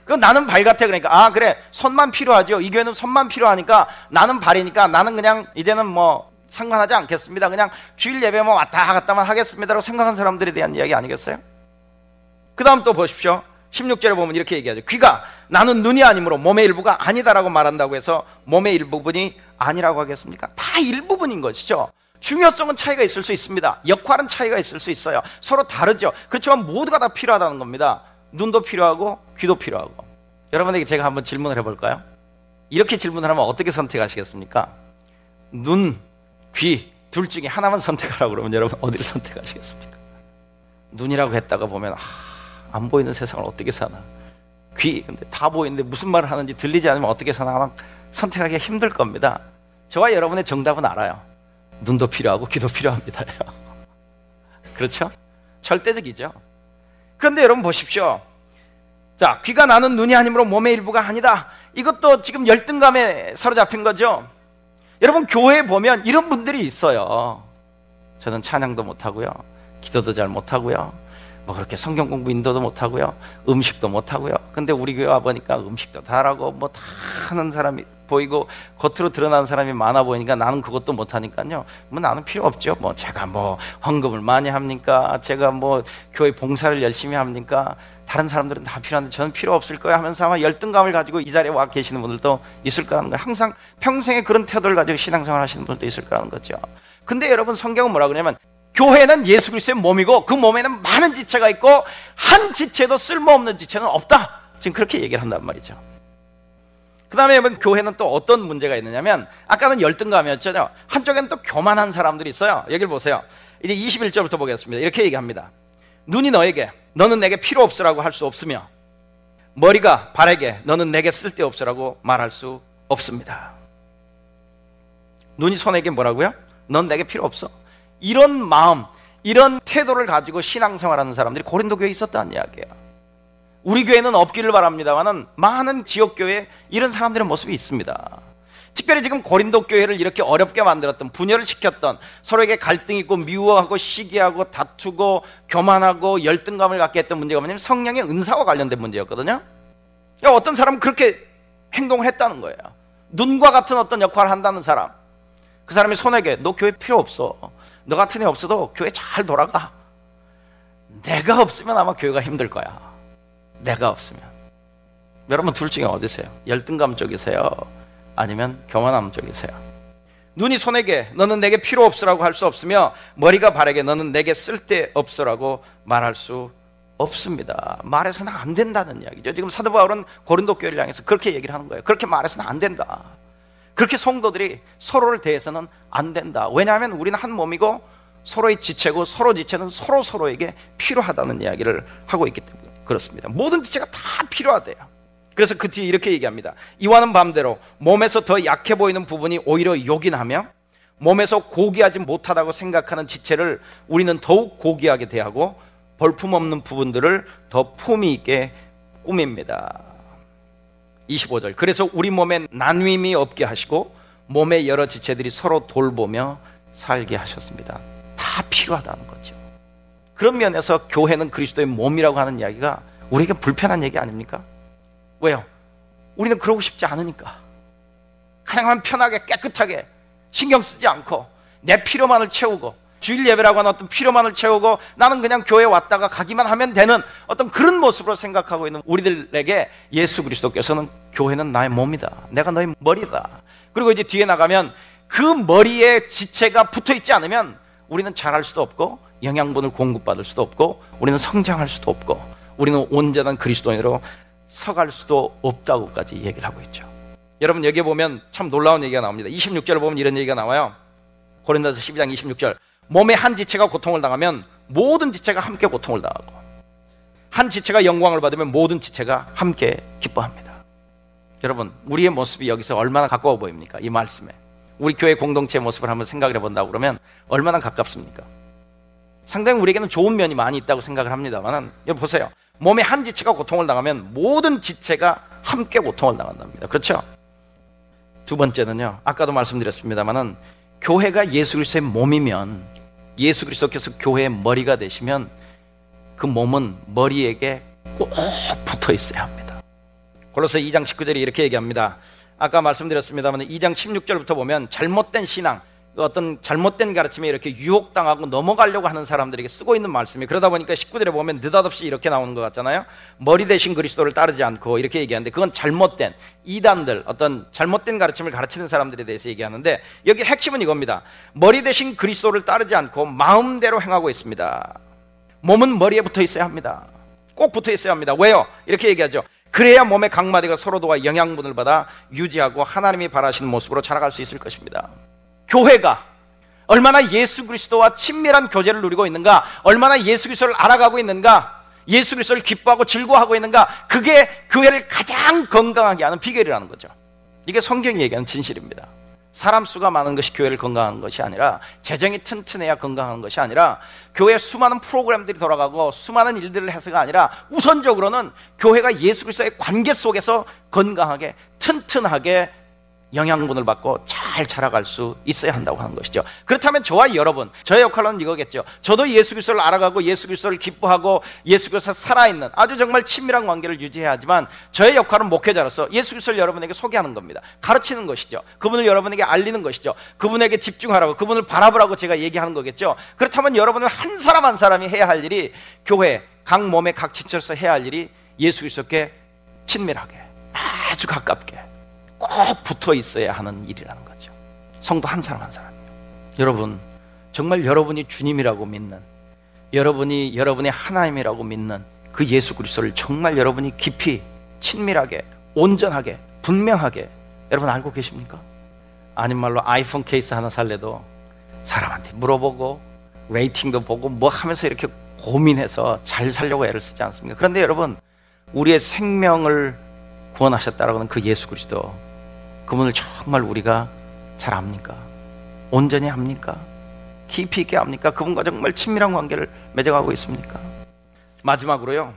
Speaker 5: 그 나는 발 같아. 그러니까 아 그래 손만 필요하죠. 이 교회는 손만 필요하니까 나는 발이니까 나는 그냥 이제는 뭐 상관하지 않겠습니다. 그냥 주일 예배만 뭐 왔다 갔다만 하겠습니다라고 생각하는 사람들에 대한 이야기 아니겠어요? 그 다음 또 보십시오. 16절에 보면 이렇게 얘기하죠. 귀가 나는 눈이 아니므로 몸의 일부가 아니다라고 말한다고 해서 몸의 일부분이 아니라고 하겠습니까? 다 일부분인 것이죠. 중요성은 차이가 있을 수 있습니다. 역할은 차이가 있을 수 있어요. 서로 다르죠. 그렇지만 모두가 다 필요하다는 겁니다. 눈도 필요하고 귀도 필요하고. 여러분에게 제가 한번 질문을 해볼까요? 이렇게 질문을 하면 어떻게 선택하시겠습니까? 눈, 귀, 둘 중에 하나만 선택하라고 그러면 여러분 어디를 선택하시겠습니까? 눈이라고 했다가 보면 아, 안 보이는 세상을 어떻게 사나? 귀, 근데 다 보이는데 무슨 말을 하는지 들리지 않으면 어떻게 사나 아마 선택하기가 힘들 겁니다. 저와 여러분의 정답은 알아요. 눈도 필요하고 귀도 필요합니다. 그렇죠? 절대적이죠. 그런데 여러분 보십시오. 자, 귀가 나는 눈이 아니므로 몸의 일부가 아니다. 이것도 지금 열등감에 사로잡힌 거죠. 여러분 교회에 보면 이런 분들이 있어요. 저는 찬양도 못 하고요. 기도도 잘 못 하고요. 뭐 그렇게 성경 공부 인도도 못하고요. 음식도 못하고요. 근데 우리 교회 와보니까 음식도 다 하고 뭐 다 하는 사람이 보이고 겉으로 드러나는 사람이 많아 보이니까 나는 그것도 못하니까요. 뭐 나는 필요 없죠. 뭐 제가 뭐 헌금을 많이 합니까? 제가 뭐 교회 봉사를 열심히 합니까? 다른 사람들은 다 필요한데 저는 필요 없을 거야 하면서 아마 열등감을 가지고 이 자리에 와 계시는 분들도 있을 거라는 거예요. 항상 평생에 그런 태도를 가지고 신앙생활 하시는 분들도 있을 거라는 거죠. 근데 여러분 성경은 뭐라 그러냐면 교회는 예수 그리스도의 몸이고 그 몸에는 많은 지체가 있고 한 지체도 쓸모없는 지체는 없다. 지금 그렇게 얘기를 한단 말이죠. 그 다음에 여러분 교회는 또 어떤 문제가 있느냐면 아까는 열등감이었죠. 한쪽에는 또 교만한 사람들이 있어요. 여기를 보세요. 이제 21절부터 보겠습니다. 이렇게 얘기합니다. 눈이 너에게 너는 내게 필요 없으라고 할 수 없으며 머리가 발에게 너는 내게 쓸데 없으라고 말할 수 없습니다. 눈이 손에게 뭐라고요? 넌 내게 필요 없어. 이런 마음, 이런 태도를 가지고 신앙생활하는 사람들이 고린도 교회에 있었다는 이야기예요. 우리 교회는 없기를 바랍니다만은 많은 지역 교회에 이런 사람들의 모습이 있습니다. 특별히 지금 고린도 교회를 이렇게 어렵게 만들었던 분열을 시켰던 서로에게 갈등 있고 미워하고 시기하고 다투고 교만하고 열등감을 갖게 했던 문제가 뭐냐면 성령의 은사와 관련된 문제였거든요. 어떤 사람은 그렇게 행동을 했다는 거예요. 눈과 같은 어떤 역할을 한다는 사람. 그 사람이 손에게 너 교회 필요 없어. 너 같은 애 없어도 교회 잘 돌아가. 내가 없으면 아마 교회가 힘들 거야. 내가 없으면. 여러분 둘 중에 어디세요? 열등감 쪽이세요? 아니면 교만함 쪽이세요? 눈이 손에게 너는 내게 필요 없으라고 할 수 없으며 머리가 발에게 너는 내게 쓸데 없으라고 말할 수 없습니다. 말해서는 안 된다는 이야기죠. 지금 사도 바울은 고린도 교회를 향해서 그렇게 얘기를 하는 거예요. 그렇게 말해서는 안 된다. 그렇게 성도들이 서로를 대해서는 안 된다. 왜냐하면 우리는 한 몸이고 서로의 지체고 서로 지체는 서로 서로에게 필요하다는 이야기를 하고 있기 때문에 그렇습니다. 모든 지체가 다 필요하대요. 그래서 그 뒤에 이렇게 얘기합니다. 이와는 반대로 몸에서 더 약해 보이는 부분이 오히려 요긴하며 몸에서 고귀하지 못하다고 생각하는 지체를 우리는 더욱 고귀하게 대하고 볼품없는 부분들을 더 품위 있게 꾸밉니다. 25절. 그래서 우리 몸에 난위임이 없게 하시고 몸의 여러 지체들이 서로 돌보며 살게 하셨습니다. 다 필요하다는 거죠. 그런 면에서 교회는 그리스도의 몸이라고 하는 이야기가 우리에게 불편한 얘기 아닙니까? 왜요? 우리는 그러고 싶지 않으니까. 가능하면 편하게 깨끗하게 신경 쓰지 않고 내 필요만을 채우고 주일 예배라고 하는 어떤 필요만을 채우고 나는 그냥 교회 왔다가 가기만 하면 되는 어떤 그런 모습으로 생각하고 있는 우리들에게 예수 그리스도께서는 교회는 나의 몸이다. 내가 너의 머리다. 그리고 이제 뒤에 나가면 그 머리에 지체가 붙어 있지 않으면 우리는 잘할 수도 없고 영양분을 공급받을 수도 없고 우리는 성장할 수도 없고 우리는 온전한 그리스도인으로 서갈 수도 없다고까지 얘기를 하고 있죠. 여러분 여기에 보면 참 놀라운 얘기가 나옵니다. 26절 보면 이런 얘기가 나와요. 고린도서 12장 26절. 몸의 한 지체가 고통을 당하면 모든 지체가 함께 고통을 당하고 한 지체가 영광을 받으면 모든 지체가 함께 기뻐합니다. 여러분, 우리의 모습이 여기서 얼마나 가까워 보입니까? 이 말씀에. 우리 교회 공동체 모습을 한번 생각을 해본다고 그러면 얼마나 가깝습니까? 상당히 우리에게는 좋은 면이 많이 있다고 생각을 합니다만, 여기 보세요. 몸의 한 지체가 고통을 당하면 모든 지체가 함께 고통을 당한답니다. 그렇죠? 두 번째는요, 아까도 말씀드렸습니다만은 교회가 예수 그리스도의 몸이면 예수 그리스도께서 교회의 머리가 되시면 그 몸은 머리에게 꼭 붙어 있어야 합니다. 골로새 2장 19절에 이렇게 얘기합니다. 아까 말씀드렸습니다만 2장 16절부터 보면 잘못된 신앙, 그 어떤 잘못된 가르침에 이렇게 유혹당하고 넘어가려고 하는 사람들에게 쓰고 있는 말씀이 그러다 보니까 19절에 보면 느닷없이 이렇게 나오는 것 같잖아요. 머리 대신 그리스도를 따르지 않고 이렇게 얘기하는데 그건 잘못된 이단들 어떤 잘못된 가르침을 가르치는 사람들에 대해서 얘기하는데 여기 핵심은 이겁니다. 머리 대신 그리스도를 따르지 않고 마음대로 행하고 있습니다. 몸은 머리에 붙어 있어야 합니다. 꼭 붙어 있어야 합니다. 왜요? 이렇게 얘기하죠. 그래야 몸의 각 마디가 서로 도와 영양분을 받아 유지하고 하나님이 바라시는 모습으로 자라갈 수 있을 것입니다. 교회가 얼마나 예수 그리스도와 친밀한 교제를 누리고 있는가, 얼마나 예수 그리스도를 알아가고 있는가, 예수 그리스도를 기뻐하고 즐거워하고 있는가, 그게 교회를 가장 건강하게 하는 비결이라는 거죠. 이게 성경이 얘기하는 진실입니다. 사람 수가 많은 것이 교회를 건강한 것이 아니라 재정이 튼튼해야 건강한 것이 아니라 교회 수많은 프로그램들이 돌아가고 수많은 일들을 해서가 아니라 우선적으로는 교회가 예수 그리스도의 관계 속에서 건강하게 튼튼하게 영양분을 받고 잘 자라갈 수 있어야 한다고 하는 것이죠. 그렇다면 저와 여러분, 저의 역할은 이거겠죠. 저도 예수 그리스도를 알아가고 예수 그리스도를 기뻐하고 예수 그리스도 살아있는 아주 정말 친밀한 관계를 유지해야 하지만 저의 역할은 목회자로서 예수 그리스도를 여러분에게 소개하는 겁니다. 가르치는 것이죠. 그분을 여러분에게 알리는 것이죠. 그분에게 집중하라고 그분을 바라보라고 제가 얘기하는 거겠죠. 그렇다면 여러분은 한 사람 한 사람이 해야 할 일이 교회 각 몸의 각 지체로서 해야 할 일이 예수 그리스도께 친밀하게 아주 가깝게 꼭 붙어 있어야 하는 일이라는 거죠. 성도 한 사람 한 사람이요. 여러분, 정말 여러분이 주님이라고 믿는, 여러분이 여러분의 하나님이라고 믿는 그 예수 그리스도를 정말 여러분이 깊이, 친밀하게, 온전하게, 분명하게 여러분 알고 계십니까? 아닌 말로 아이폰 케이스 하나 살래도 사람한테 물어보고 레이팅도 보고 뭐 하면서 이렇게 고민해서 잘 살려고 애를 쓰지 않습니까? 그런데 여러분, 우리의 생명을 구원하셨다라고 하는 그 예수 그리스도 그분을 정말 우리가 잘 압니까? 온전히 압니까? 깊이 있게 압니까? 그분과 정말 친밀한 관계를 맺어가고 있습니까? 마지막으로요.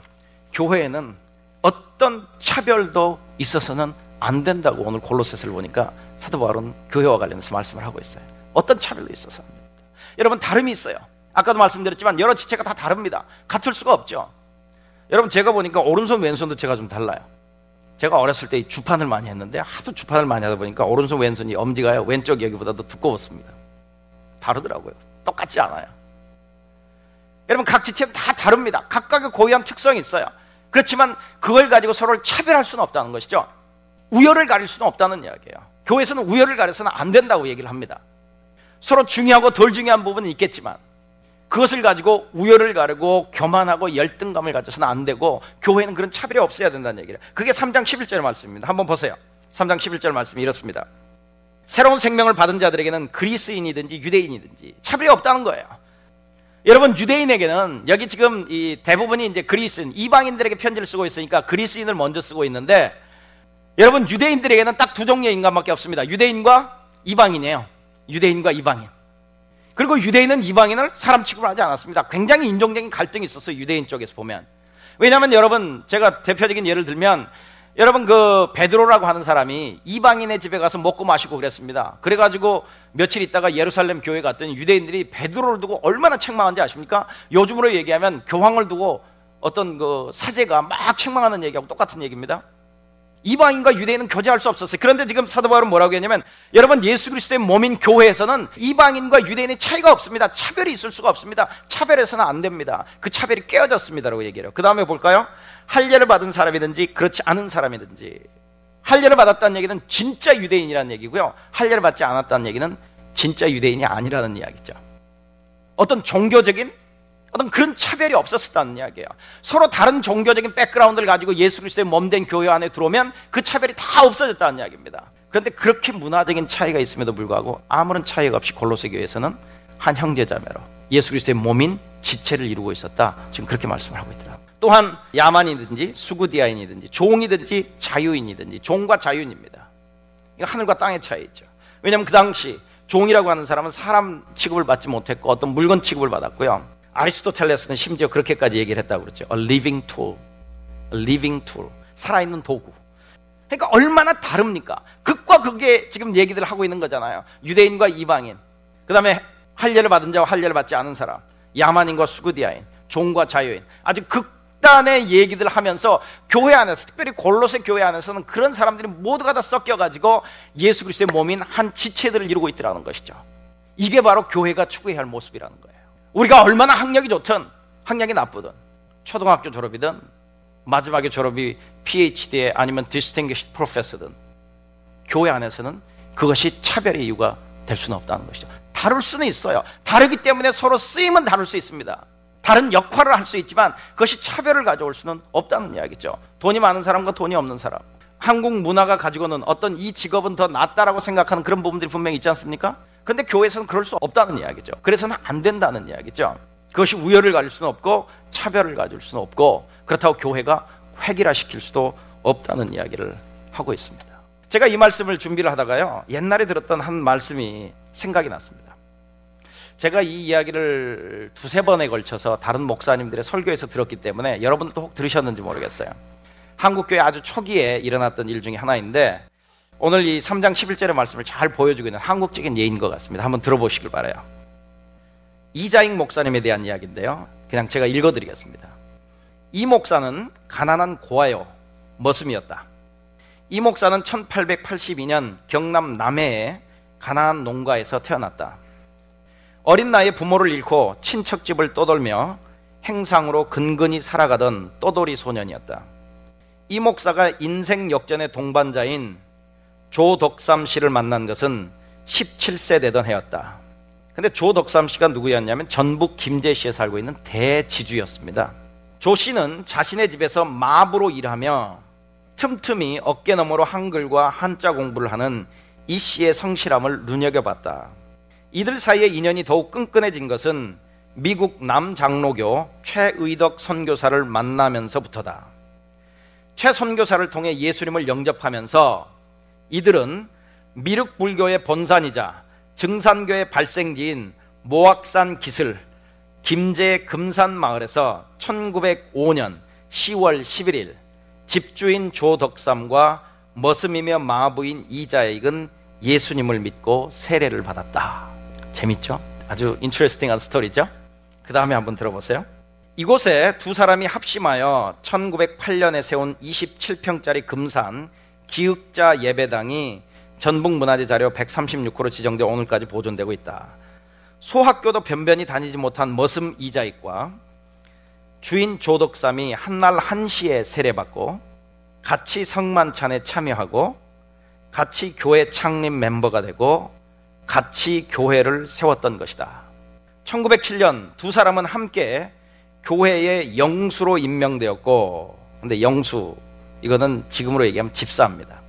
Speaker 5: 교회에는 어떤 차별도 있어서는 안 된다고 오늘 골로새서를 보니까 사도 바울은 교회와 관련해서 말씀을 하고 있어요. 어떤 차별도 있어서 안 됩니다. 여러분 다름이 있어요. 아까도 말씀드렸지만 여러 지체가 다 다릅니다. 같을 수가 없죠. 여러분 제가 보니까 오른손 왼손도 제가 좀 달라요. 제가 어렸을 때 주판을 많이 했는데 하도 주판을 많이 하다 보니까 오른손 왼손이 엄지가요 왼쪽 여기보다도 두꺼웠습니다. 다르더라고요. 똑같지 않아요. 여러분 각 지체는 다 다릅니다. 각각의 고유한 특성이 있어요. 그렇지만 그걸 가지고 서로를 차별할 수는 없다는 것이죠. 우열을 가릴 수는 없다는 이야기예요. 교회에서는 우열을 가려서는 안 된다고 얘기를 합니다. 서로 중요하고 덜 중요한 부분은 있겠지만 그것을 가지고 우열을 가르고 교만하고 열등감을 가져서는 안 되고 교회는 그런 차별이 없어야 된다는 얘기를. 그게 3장 11절 말씀입니다. 한번 보세요. 3장 11절 말씀이 이렇습니다. 새로운 생명을 받은 자들에게는 그리스인이든지 유대인이든지 차별이 없다는 거예요. 여러분 유대인에게는 여기 지금 이 대부분이 이제 그리스인 이방인들에게 편지를 쓰고 있으니까 그리스인을 먼저 쓰고 있는데 여러분 유대인들에게는 딱 두 종류의 인간밖에 없습니다. 유대인과 이방인이에요. 유대인과 이방인. 그리고 유대인은 이방인을 사람 취급을 하지 않았습니다. 굉장히 인종적인 갈등이 있었어요. 유대인 쪽에서 보면. 왜냐하면 여러분 제가 대표적인 예를 들면 여러분 그 베드로라고 하는 사람이 이방인의 집에 가서 먹고 마시고 그랬습니다. 그래가지고 며칠 있다가 예루살렘 교회 갔더니 유대인들이 베드로를 두고 얼마나 책망한지 아십니까? 요즘으로 얘기하면 교황을 두고 어떤 그 사제가 막 책망하는 얘기하고 똑같은 얘기입니다. 이방인과 유대인은 교제할 수 없었어요. 그런데 지금 사도 바울은 뭐라고 했냐면 여러분 예수 그리스도의 몸인 교회에서는 이방인과 유대인의 차이가 없습니다. 차별이 있을 수가 없습니다. 차별해서는 안 됩니다. 그 차별이 깨어졌습니다라고 얘기해요. 그 다음에 볼까요? 할례를 받은 사람이든지 그렇지 않은 사람이든지 할례를 받았다는 얘기는 진짜 유대인이라는 얘기고요. 할례를 받지 않았다는 얘기는 진짜 유대인이 아니라는 이야기죠. 어떤 종교적인 어떤 그런 차별이 없었다는 이야기예요. 서로 다른 종교적인 백그라운드를 가지고 예수 그리스도의 몸된 교회 안에 들어오면 그 차별이 다 없어졌다는 이야기입니다. 그런데 그렇게 문화적인 차이가 있음에도 불구하고 아무런 차이가 없이 골로새 교회에서는 한 형제자매로 예수 그리스도의 몸인 지체를 이루고 있었다. 지금 그렇게 말씀을 하고 있더라고요. 또한 야만이든지 수구디아인이든지 종이든지 자유인이든지 종과 자유인입니다. 이거 하늘과 땅의 차이죠. 왜냐하면 그 당시 종이라고 하는 사람은 사람 취급을 받지 못했고 어떤 물건 취급을 받았고요. 아리스토텔레스는 심지어 그렇게까지 얘기를 했다고 그랬죠. A living tool. A living tool. 살아있는 도구. 그러니까 얼마나 다릅니까? 극과 극의 지금 얘기들 하고 있는 거잖아요. 유대인과 이방인. 그 다음에 할례를 받은 자와 할례를 받지 않은 사람. 야만인과 수구디아인. 종과 자유인. 아주 극단의 얘기들 하면서 교회 안에서 특별히 골로새 교회 안에서는 그런 사람들이 모두가 다 섞여가지고 예수 그리스도의 몸인 한 지체들을 이루고 있더라는 것이죠. 이게 바로 교회가 추구해야 할 모습이라는 거예요. 우리가 얼마나 학력이 좋든 학력이 나쁘든 초등학교 졸업이든 마지막에 졸업이 PhD에 아니면 Distinguished Professor든 교회 안에서는 그것이 차별의 이유가 될 수는 없다는 것이죠. 다룰 수는 있어요. 다르기 때문에 서로 쓰임은 다룰 수 있습니다. 다른 역할을 할 수 있지만 그것이 차별을 가져올 수는 없다는 이야기죠. 돈이 많은 사람과 돈이 없는 사람. 한국 문화가 가지고는 어떤 이 직업은 더 낫다라고 생각하는 그런 부분들이 분명히 있지 않습니까? 그런데 교회에서는 그럴 수 없다는 이야기죠. 그래서는 안 된다는 이야기죠. 그것이 우열을 가질 수는 없고 차별을 가질 수는 없고 그렇다고 교회가 획일화시킬 수도 없다는 이야기를 하고 있습니다. 제가 이 말씀을 준비를 하다가요. 옛날에 들었던 한 말씀이 생각이 났습니다. 제가 이 이야기를 두세 번에 걸쳐서 다른 목사님들의 설교에서 들었기 때문에 여러분들도 혹 들으셨는지 모르겠어요. 한국교회 아주 초기에 일어났던 일 중에 하나인데 오늘 이 3장 11절의 말씀을 잘 보여주고 있는 한국적인 예인 것 같습니다. 한번 들어보시길 바라요. 이자익 목사님에 대한 이야기인데요. 그냥 제가 읽어드리겠습니다. 이 목사는 가난한 고아요 머슴이었다. 이 목사는 1882년 경남 남해의 가난한 농가에서 태어났다. 어린 나이에 부모를 잃고 친척집을 떠돌며 행상으로 근근히 살아가던 떠돌이 소년이었다. 이 목사가 인생 역전의 동반자인 조덕삼 씨를 만난 것은 17세 되던 해였다. 근데 조덕삼 씨가 누구였냐면 전북 김제시에 살고 있는 대지주였습니다. 조 씨는 자신의 집에서 마부로 일하며 틈틈이 어깨너머로 한글과 한자 공부를 하는 이 씨의 성실함을 눈여겨봤다. 이들 사이의 인연이 더욱 끈끈해진 것은 미국 남장로교 최의덕 선교사를 만나면서부터다. 최 선교사를 통해 예수님을 영접하면서 이들은 미륵 불교의 본산이자 증산교의 발생지인 모악산 기슬 김제 금산 마을에서 1905년 10월 11일 집주인 조덕삼과 머슴이며 마부인 이자익은 예수님을 믿고 세례를 받았다. 재밌죠? 아주 인트레스팅한 스토리죠? 그 다음에 한번 들어보세요. 이곳에 두 사람이 합심하여 1908년에 세운 27평짜리 금산 기흑자 예배당이 전북문화재 자료 136호로 지정되어 오늘까지 보존되고 있다. 소학교도 변변히 다니지 못한 머슴 이자익과 주인 조덕삼이 한날 한시에 세례받고 같이 성만찬에 참여하고 같이 교회 창립 멤버가 되고 같이 교회를 세웠던 것이다. 1907년 두 사람은 함께 교회의 영수로 임명되었고 근데 영수 이거는 지금으로 얘기하면 집사입니다.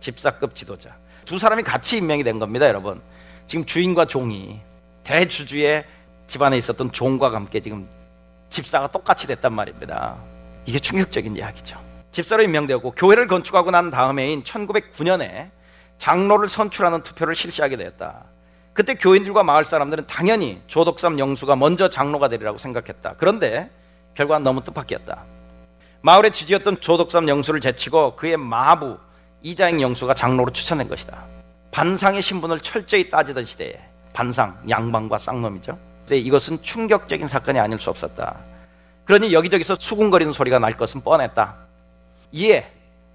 Speaker 5: 집사급 지도자. 두 사람이 같이 임명이 된 겁니다, 여러분. 지금 주인과 종이 대주주의 집안에 있었던 종과 함께 지금 집사가 똑같이 됐단 말입니다. 이게 충격적인 이야기죠. 집사로 임명되었고 교회를 건축하고 난 다음해인 1909년에 장로를 선출하는 투표를 실시하게 되었다. 그때 교인들과 마을 사람들은 당연히 조덕삼 영수가 먼저 장로가 되리라고 생각했다. 그런데 결과는 너무 뜻밖이었다. 마을의 지지였던 조덕삼 영수를 제치고 그의 마부 이자익 영수가 장로로 추천된 것이다. 반상의 신분을 철저히 따지던 시대에 반상, 양반과 쌍놈이죠. 근데 이것은 충격적인 사건이 아닐 수 없었다. 그러니 여기저기서 수군거리는 소리가 날 것은 뻔했다. 이에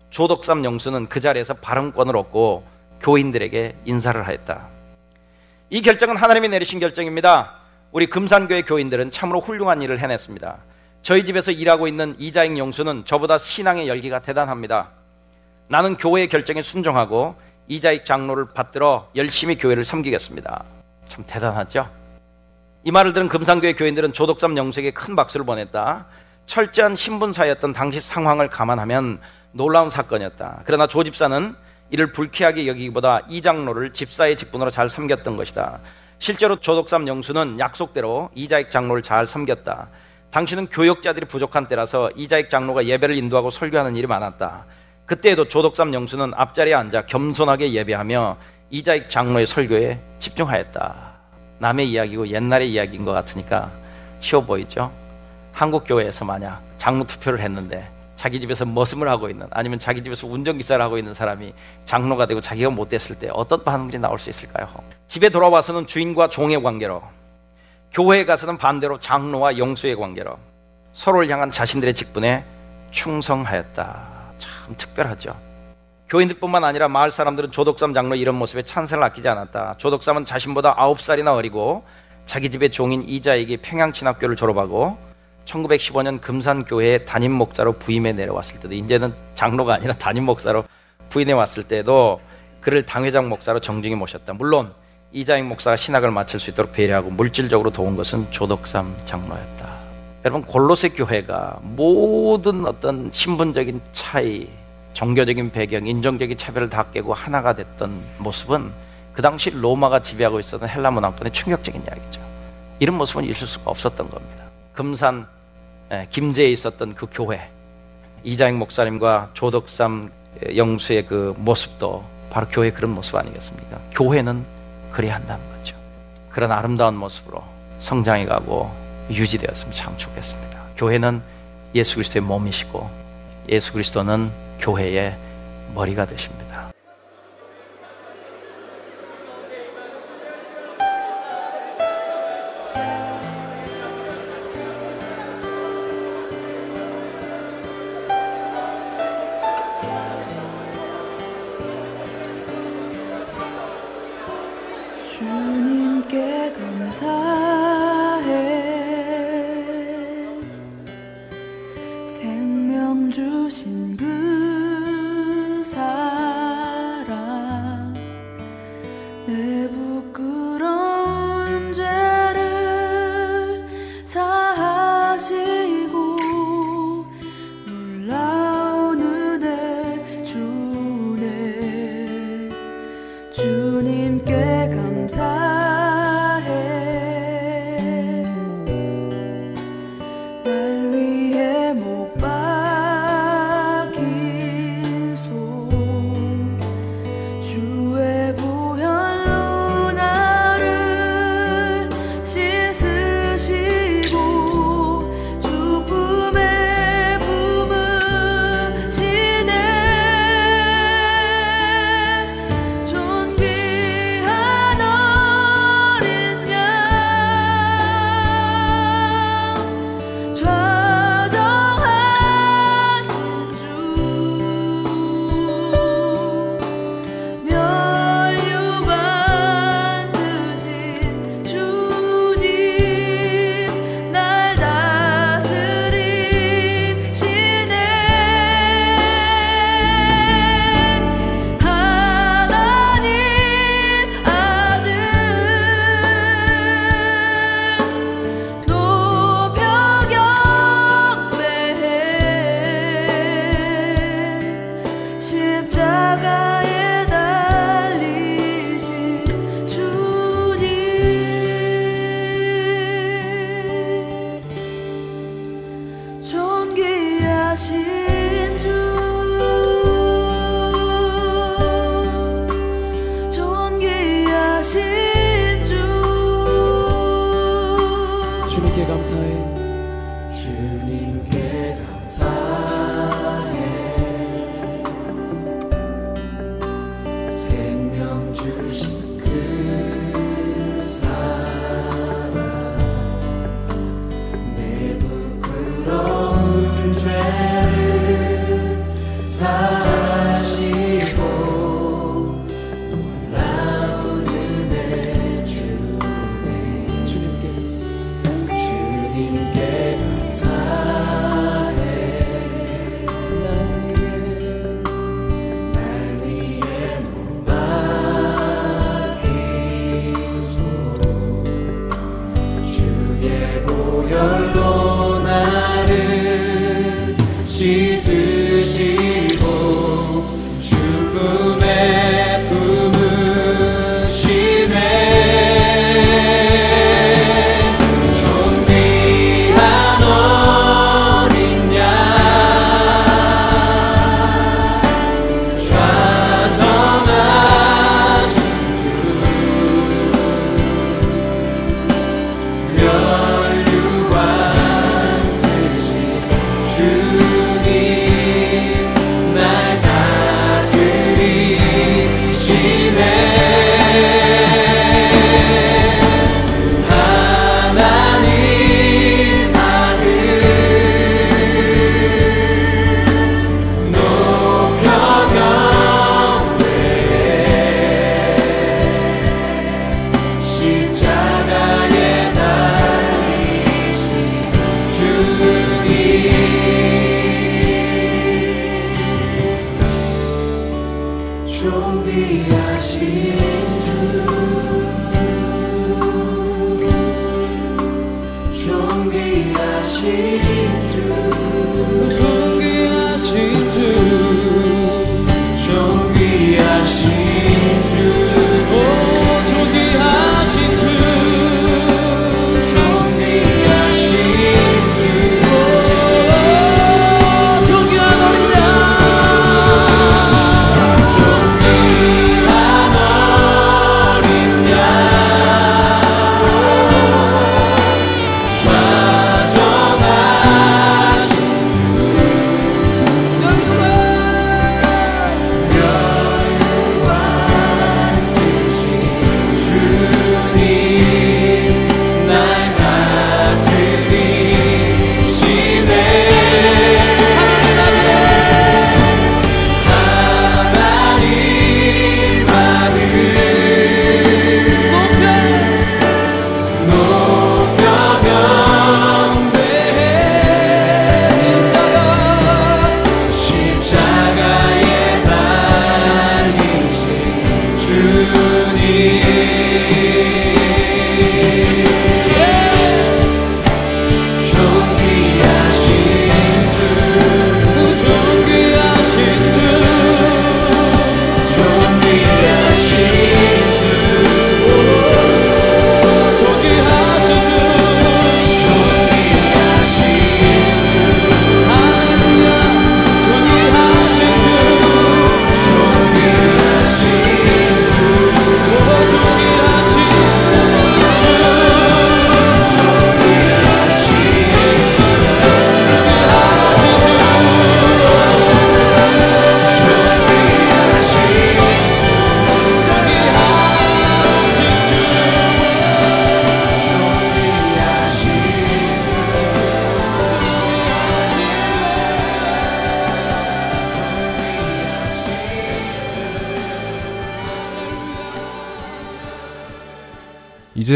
Speaker 5: 조덕삼 영수는 그 자리에서 발언권을 얻고 교인들에게 인사를 하였다. 이 결정은 하나님이 내리신 결정입니다. 우리 금산교회 교인들은 참으로 훌륭한 일을 해냈습니다. 저희 집에서 일하고 있는 이자익 영수는 저보다 신앙의 열기가 대단합니다. 나는 교회의 결정에 순종하고 이자익 장로를 받들어 열심히 교회를 섬기겠습니다. 참 대단하죠? 이 말을 들은 금산교회 교인들은 조덕삼 영수에게 큰 박수를 보냈다. 철저한 신분사였던 당시 상황을 감안하면 놀라운 사건이었다. 그러나 조 집사는 이를 불쾌하게 여기기보다 이 장로를 집사의 직분으로 잘 섬겼던 것이다. 실제로 조덕삼 영수는 약속대로 이자익 장로를 잘 섬겼다. 당신은 교역자들이 부족한 때라서 이자익 장로가 예배를 인도하고 설교하는 일이 많았다. 그때에도 조덕삼 영수는 앞자리에 앉아 겸손하게 예배하며 이자익 장로의 설교에 집중하였다. 남의 이야기고 옛날의 이야기인 것 같으니까 쉬워 보이죠? 한국 교회에서 만약 장로 투표를 했는데 자기 집에서 머슴을 하고 있는 아니면 자기 집에서 운전기사를 하고 있는 사람이 장로가 되고 자기가 못 됐을 때 어떤 반응이 나올 수 있을까요? 집에 돌아와서는 주인과 종의 관계로 교회에 가서는 반대로 장로와 영수의 관계로 서로를 향한 자신들의 직분에 충성하였다. 참 특별하죠. 교인들뿐만 아니라 마을 사람들은 조덕삼 장로 이런 모습에 찬사를 아끼지 않았다. 조덕삼은 자신보다 아홉 살이나 어리고 자기 집의 종인 이자에게 평양신학교를 졸업하고 1915년 금산교회에 담임 목사로 부임해 내려왔을 때도 이제는 장로가 아니라 담임 목사로 부임해 왔을 때도 그를 당회장 목사로 정중히 모셨다. 물론 이자익 목사가 신학을 마칠 수 있도록 배려하고 물질적으로 도운 것은 조덕삼 장로였다. 여러분 골로새 교회가 모든 어떤 신분적인 차이, 종교적인 배경, 인종적인 차별을 다 깨고 하나가 됐던 모습은 그 당시 로마가 지배하고 있었던 헬라 문화권의 충격적인 이야기죠. 이런 모습은 있을 수가 없었던 겁니다. 금산 예, 김제에 있었던 그 교회 이자익 목사님과 조덕삼 영수의 그 모습도 바로 교회 그런 모습 아니겠습니까? 교회는 그래야 한다는 거죠. 그런 아름다운 모습으로 성장해 가고 유지되었으면 참 좋겠습니다. 교회는 예수 그리스도의 몸이시고 예수 그리스도는 교회의 머리가 되십니다.
Speaker 6: 주신 그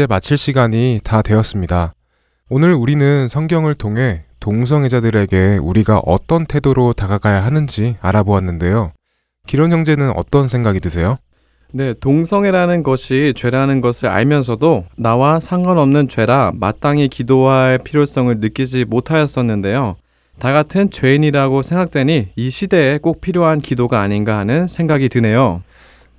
Speaker 1: 마칠 시간이 다 되었습니다. 오늘 우리는 성경을 통해 동성애자들에게 우리가 어떤 태도로 다가가야 하는지 알아보았는데요. 기론 형제는 어떤 생각이 드세요?
Speaker 2: 네, 동성애라는 것이 죄라는 것을 알면서도 나와 상관없는 죄라 마땅히 기도할 필요성을 느끼지 못하였었는데요. 다 같은 죄인이라고 생각되니 이 시대에 꼭 필요한 기도가 아닌가 하는 생각이 드네요.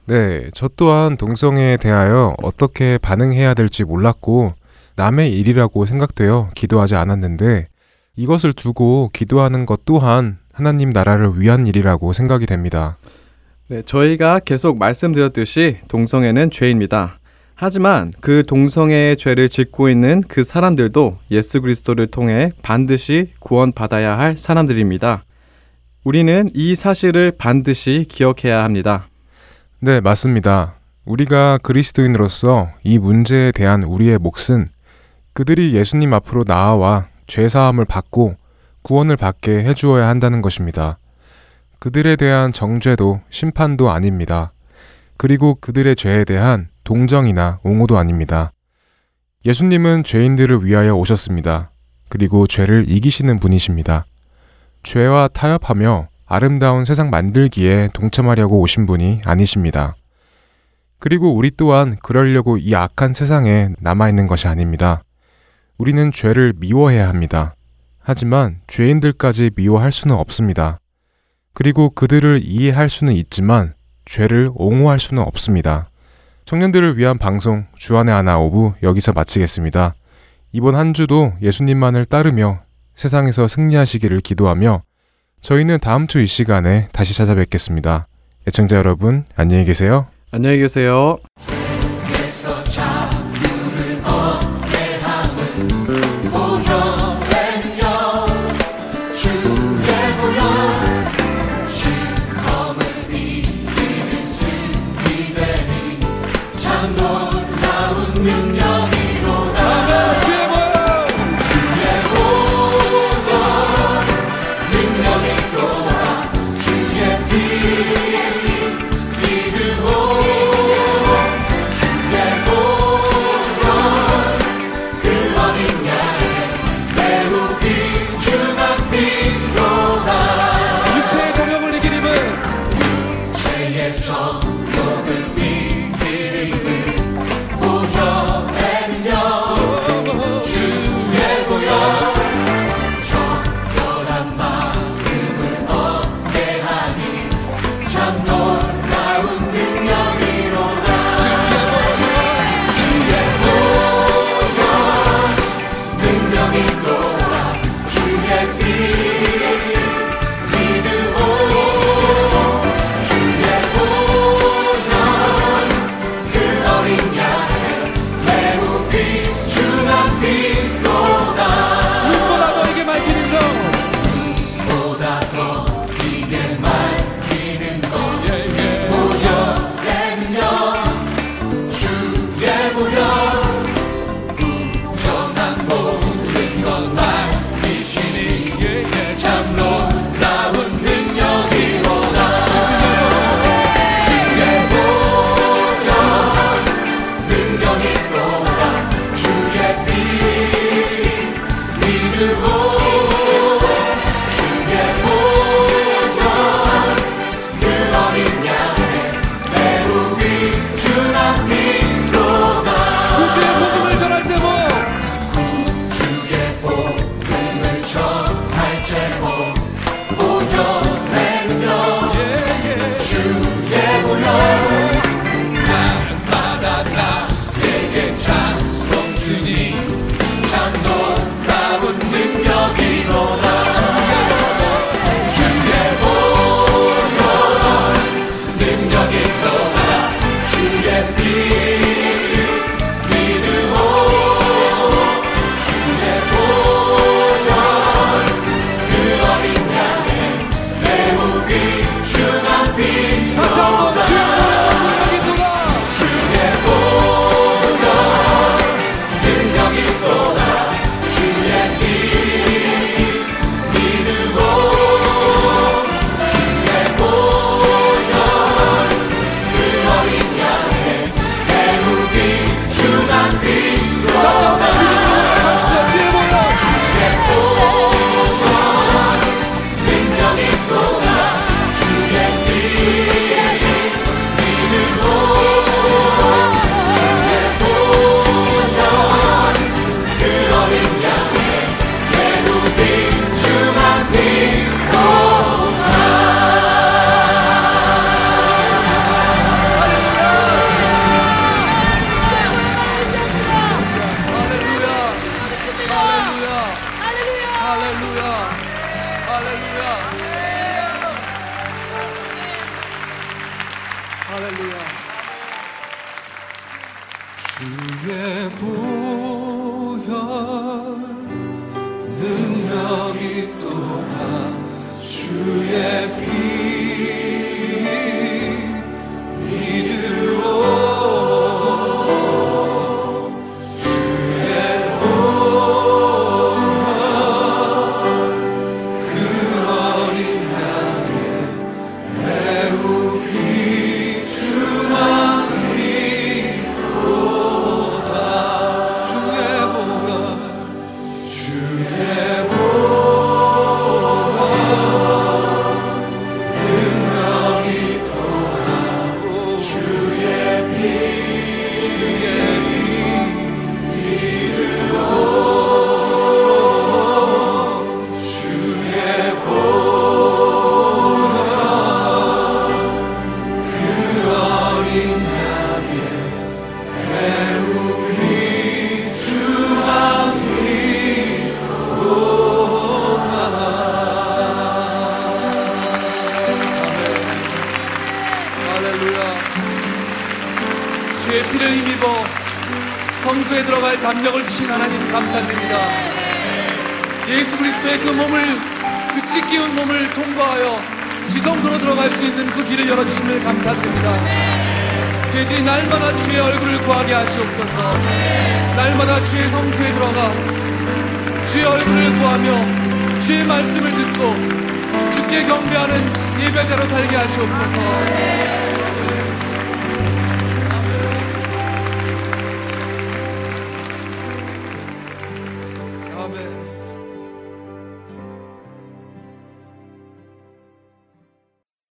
Speaker 1: 네, 저 또한 동성애에 대하여 어떻게 반응해야 될지 몰랐고 남의 일이라고 생각되어 기도하지 않았는데 이것을 두고 기도하는 것 또한 하나님 나라를 위한 일이라고 생각이 됩니다.
Speaker 2: 네, 저희가 계속 말씀드렸듯이 동성애는 죄입니다. 하지만 그 동성애의 죄를 짓고 있는 그 사람들도 예수 그리스도를 통해 반드시 구원받아야 할 사람들입니다. 우리는 이 사실을 반드시 기억해야 합니다.
Speaker 1: 네, 맞습니다. 우리가 그리스도인으로서 이 문제에 대한 우리의 몫은 그들이 예수님 앞으로 나아와 죄사함을 받고 구원을 받게 해주어야 한다는 것입니다. 그들에 대한 정죄도 심판도 아닙니다. 그리고 그들의 죄에 대한 동정이나 옹호도 아닙니다. 예수님은 죄인들을 위하여 오셨습니다. 그리고 죄를 이기시는 분이십니다. 죄와 타협하며 아름다운 세상 만들기에 동참하려고 오신 분이 아니십니다. 그리고 우리 또한 그러려고 이 악한 세상에 남아있는 것이 아닙니다. 우리는 죄를 미워해야 합니다. 하지만 죄인들까지 미워할 수는 없습니다. 그리고 그들을 이해할 수는 있지만 죄를 옹호할 수는 없습니다. 청년들을 위한 방송 주안의 하나 오부 여기서 마치겠습니다. 이번 한 주도 예수님만을 따르며 세상에서 승리하시기를 기도하며 저희는 다음 주 이 시간에 다시 찾아뵙겠습니다. 애청자 여러분, 안녕히 계세요.
Speaker 2: 안녕히 계세요.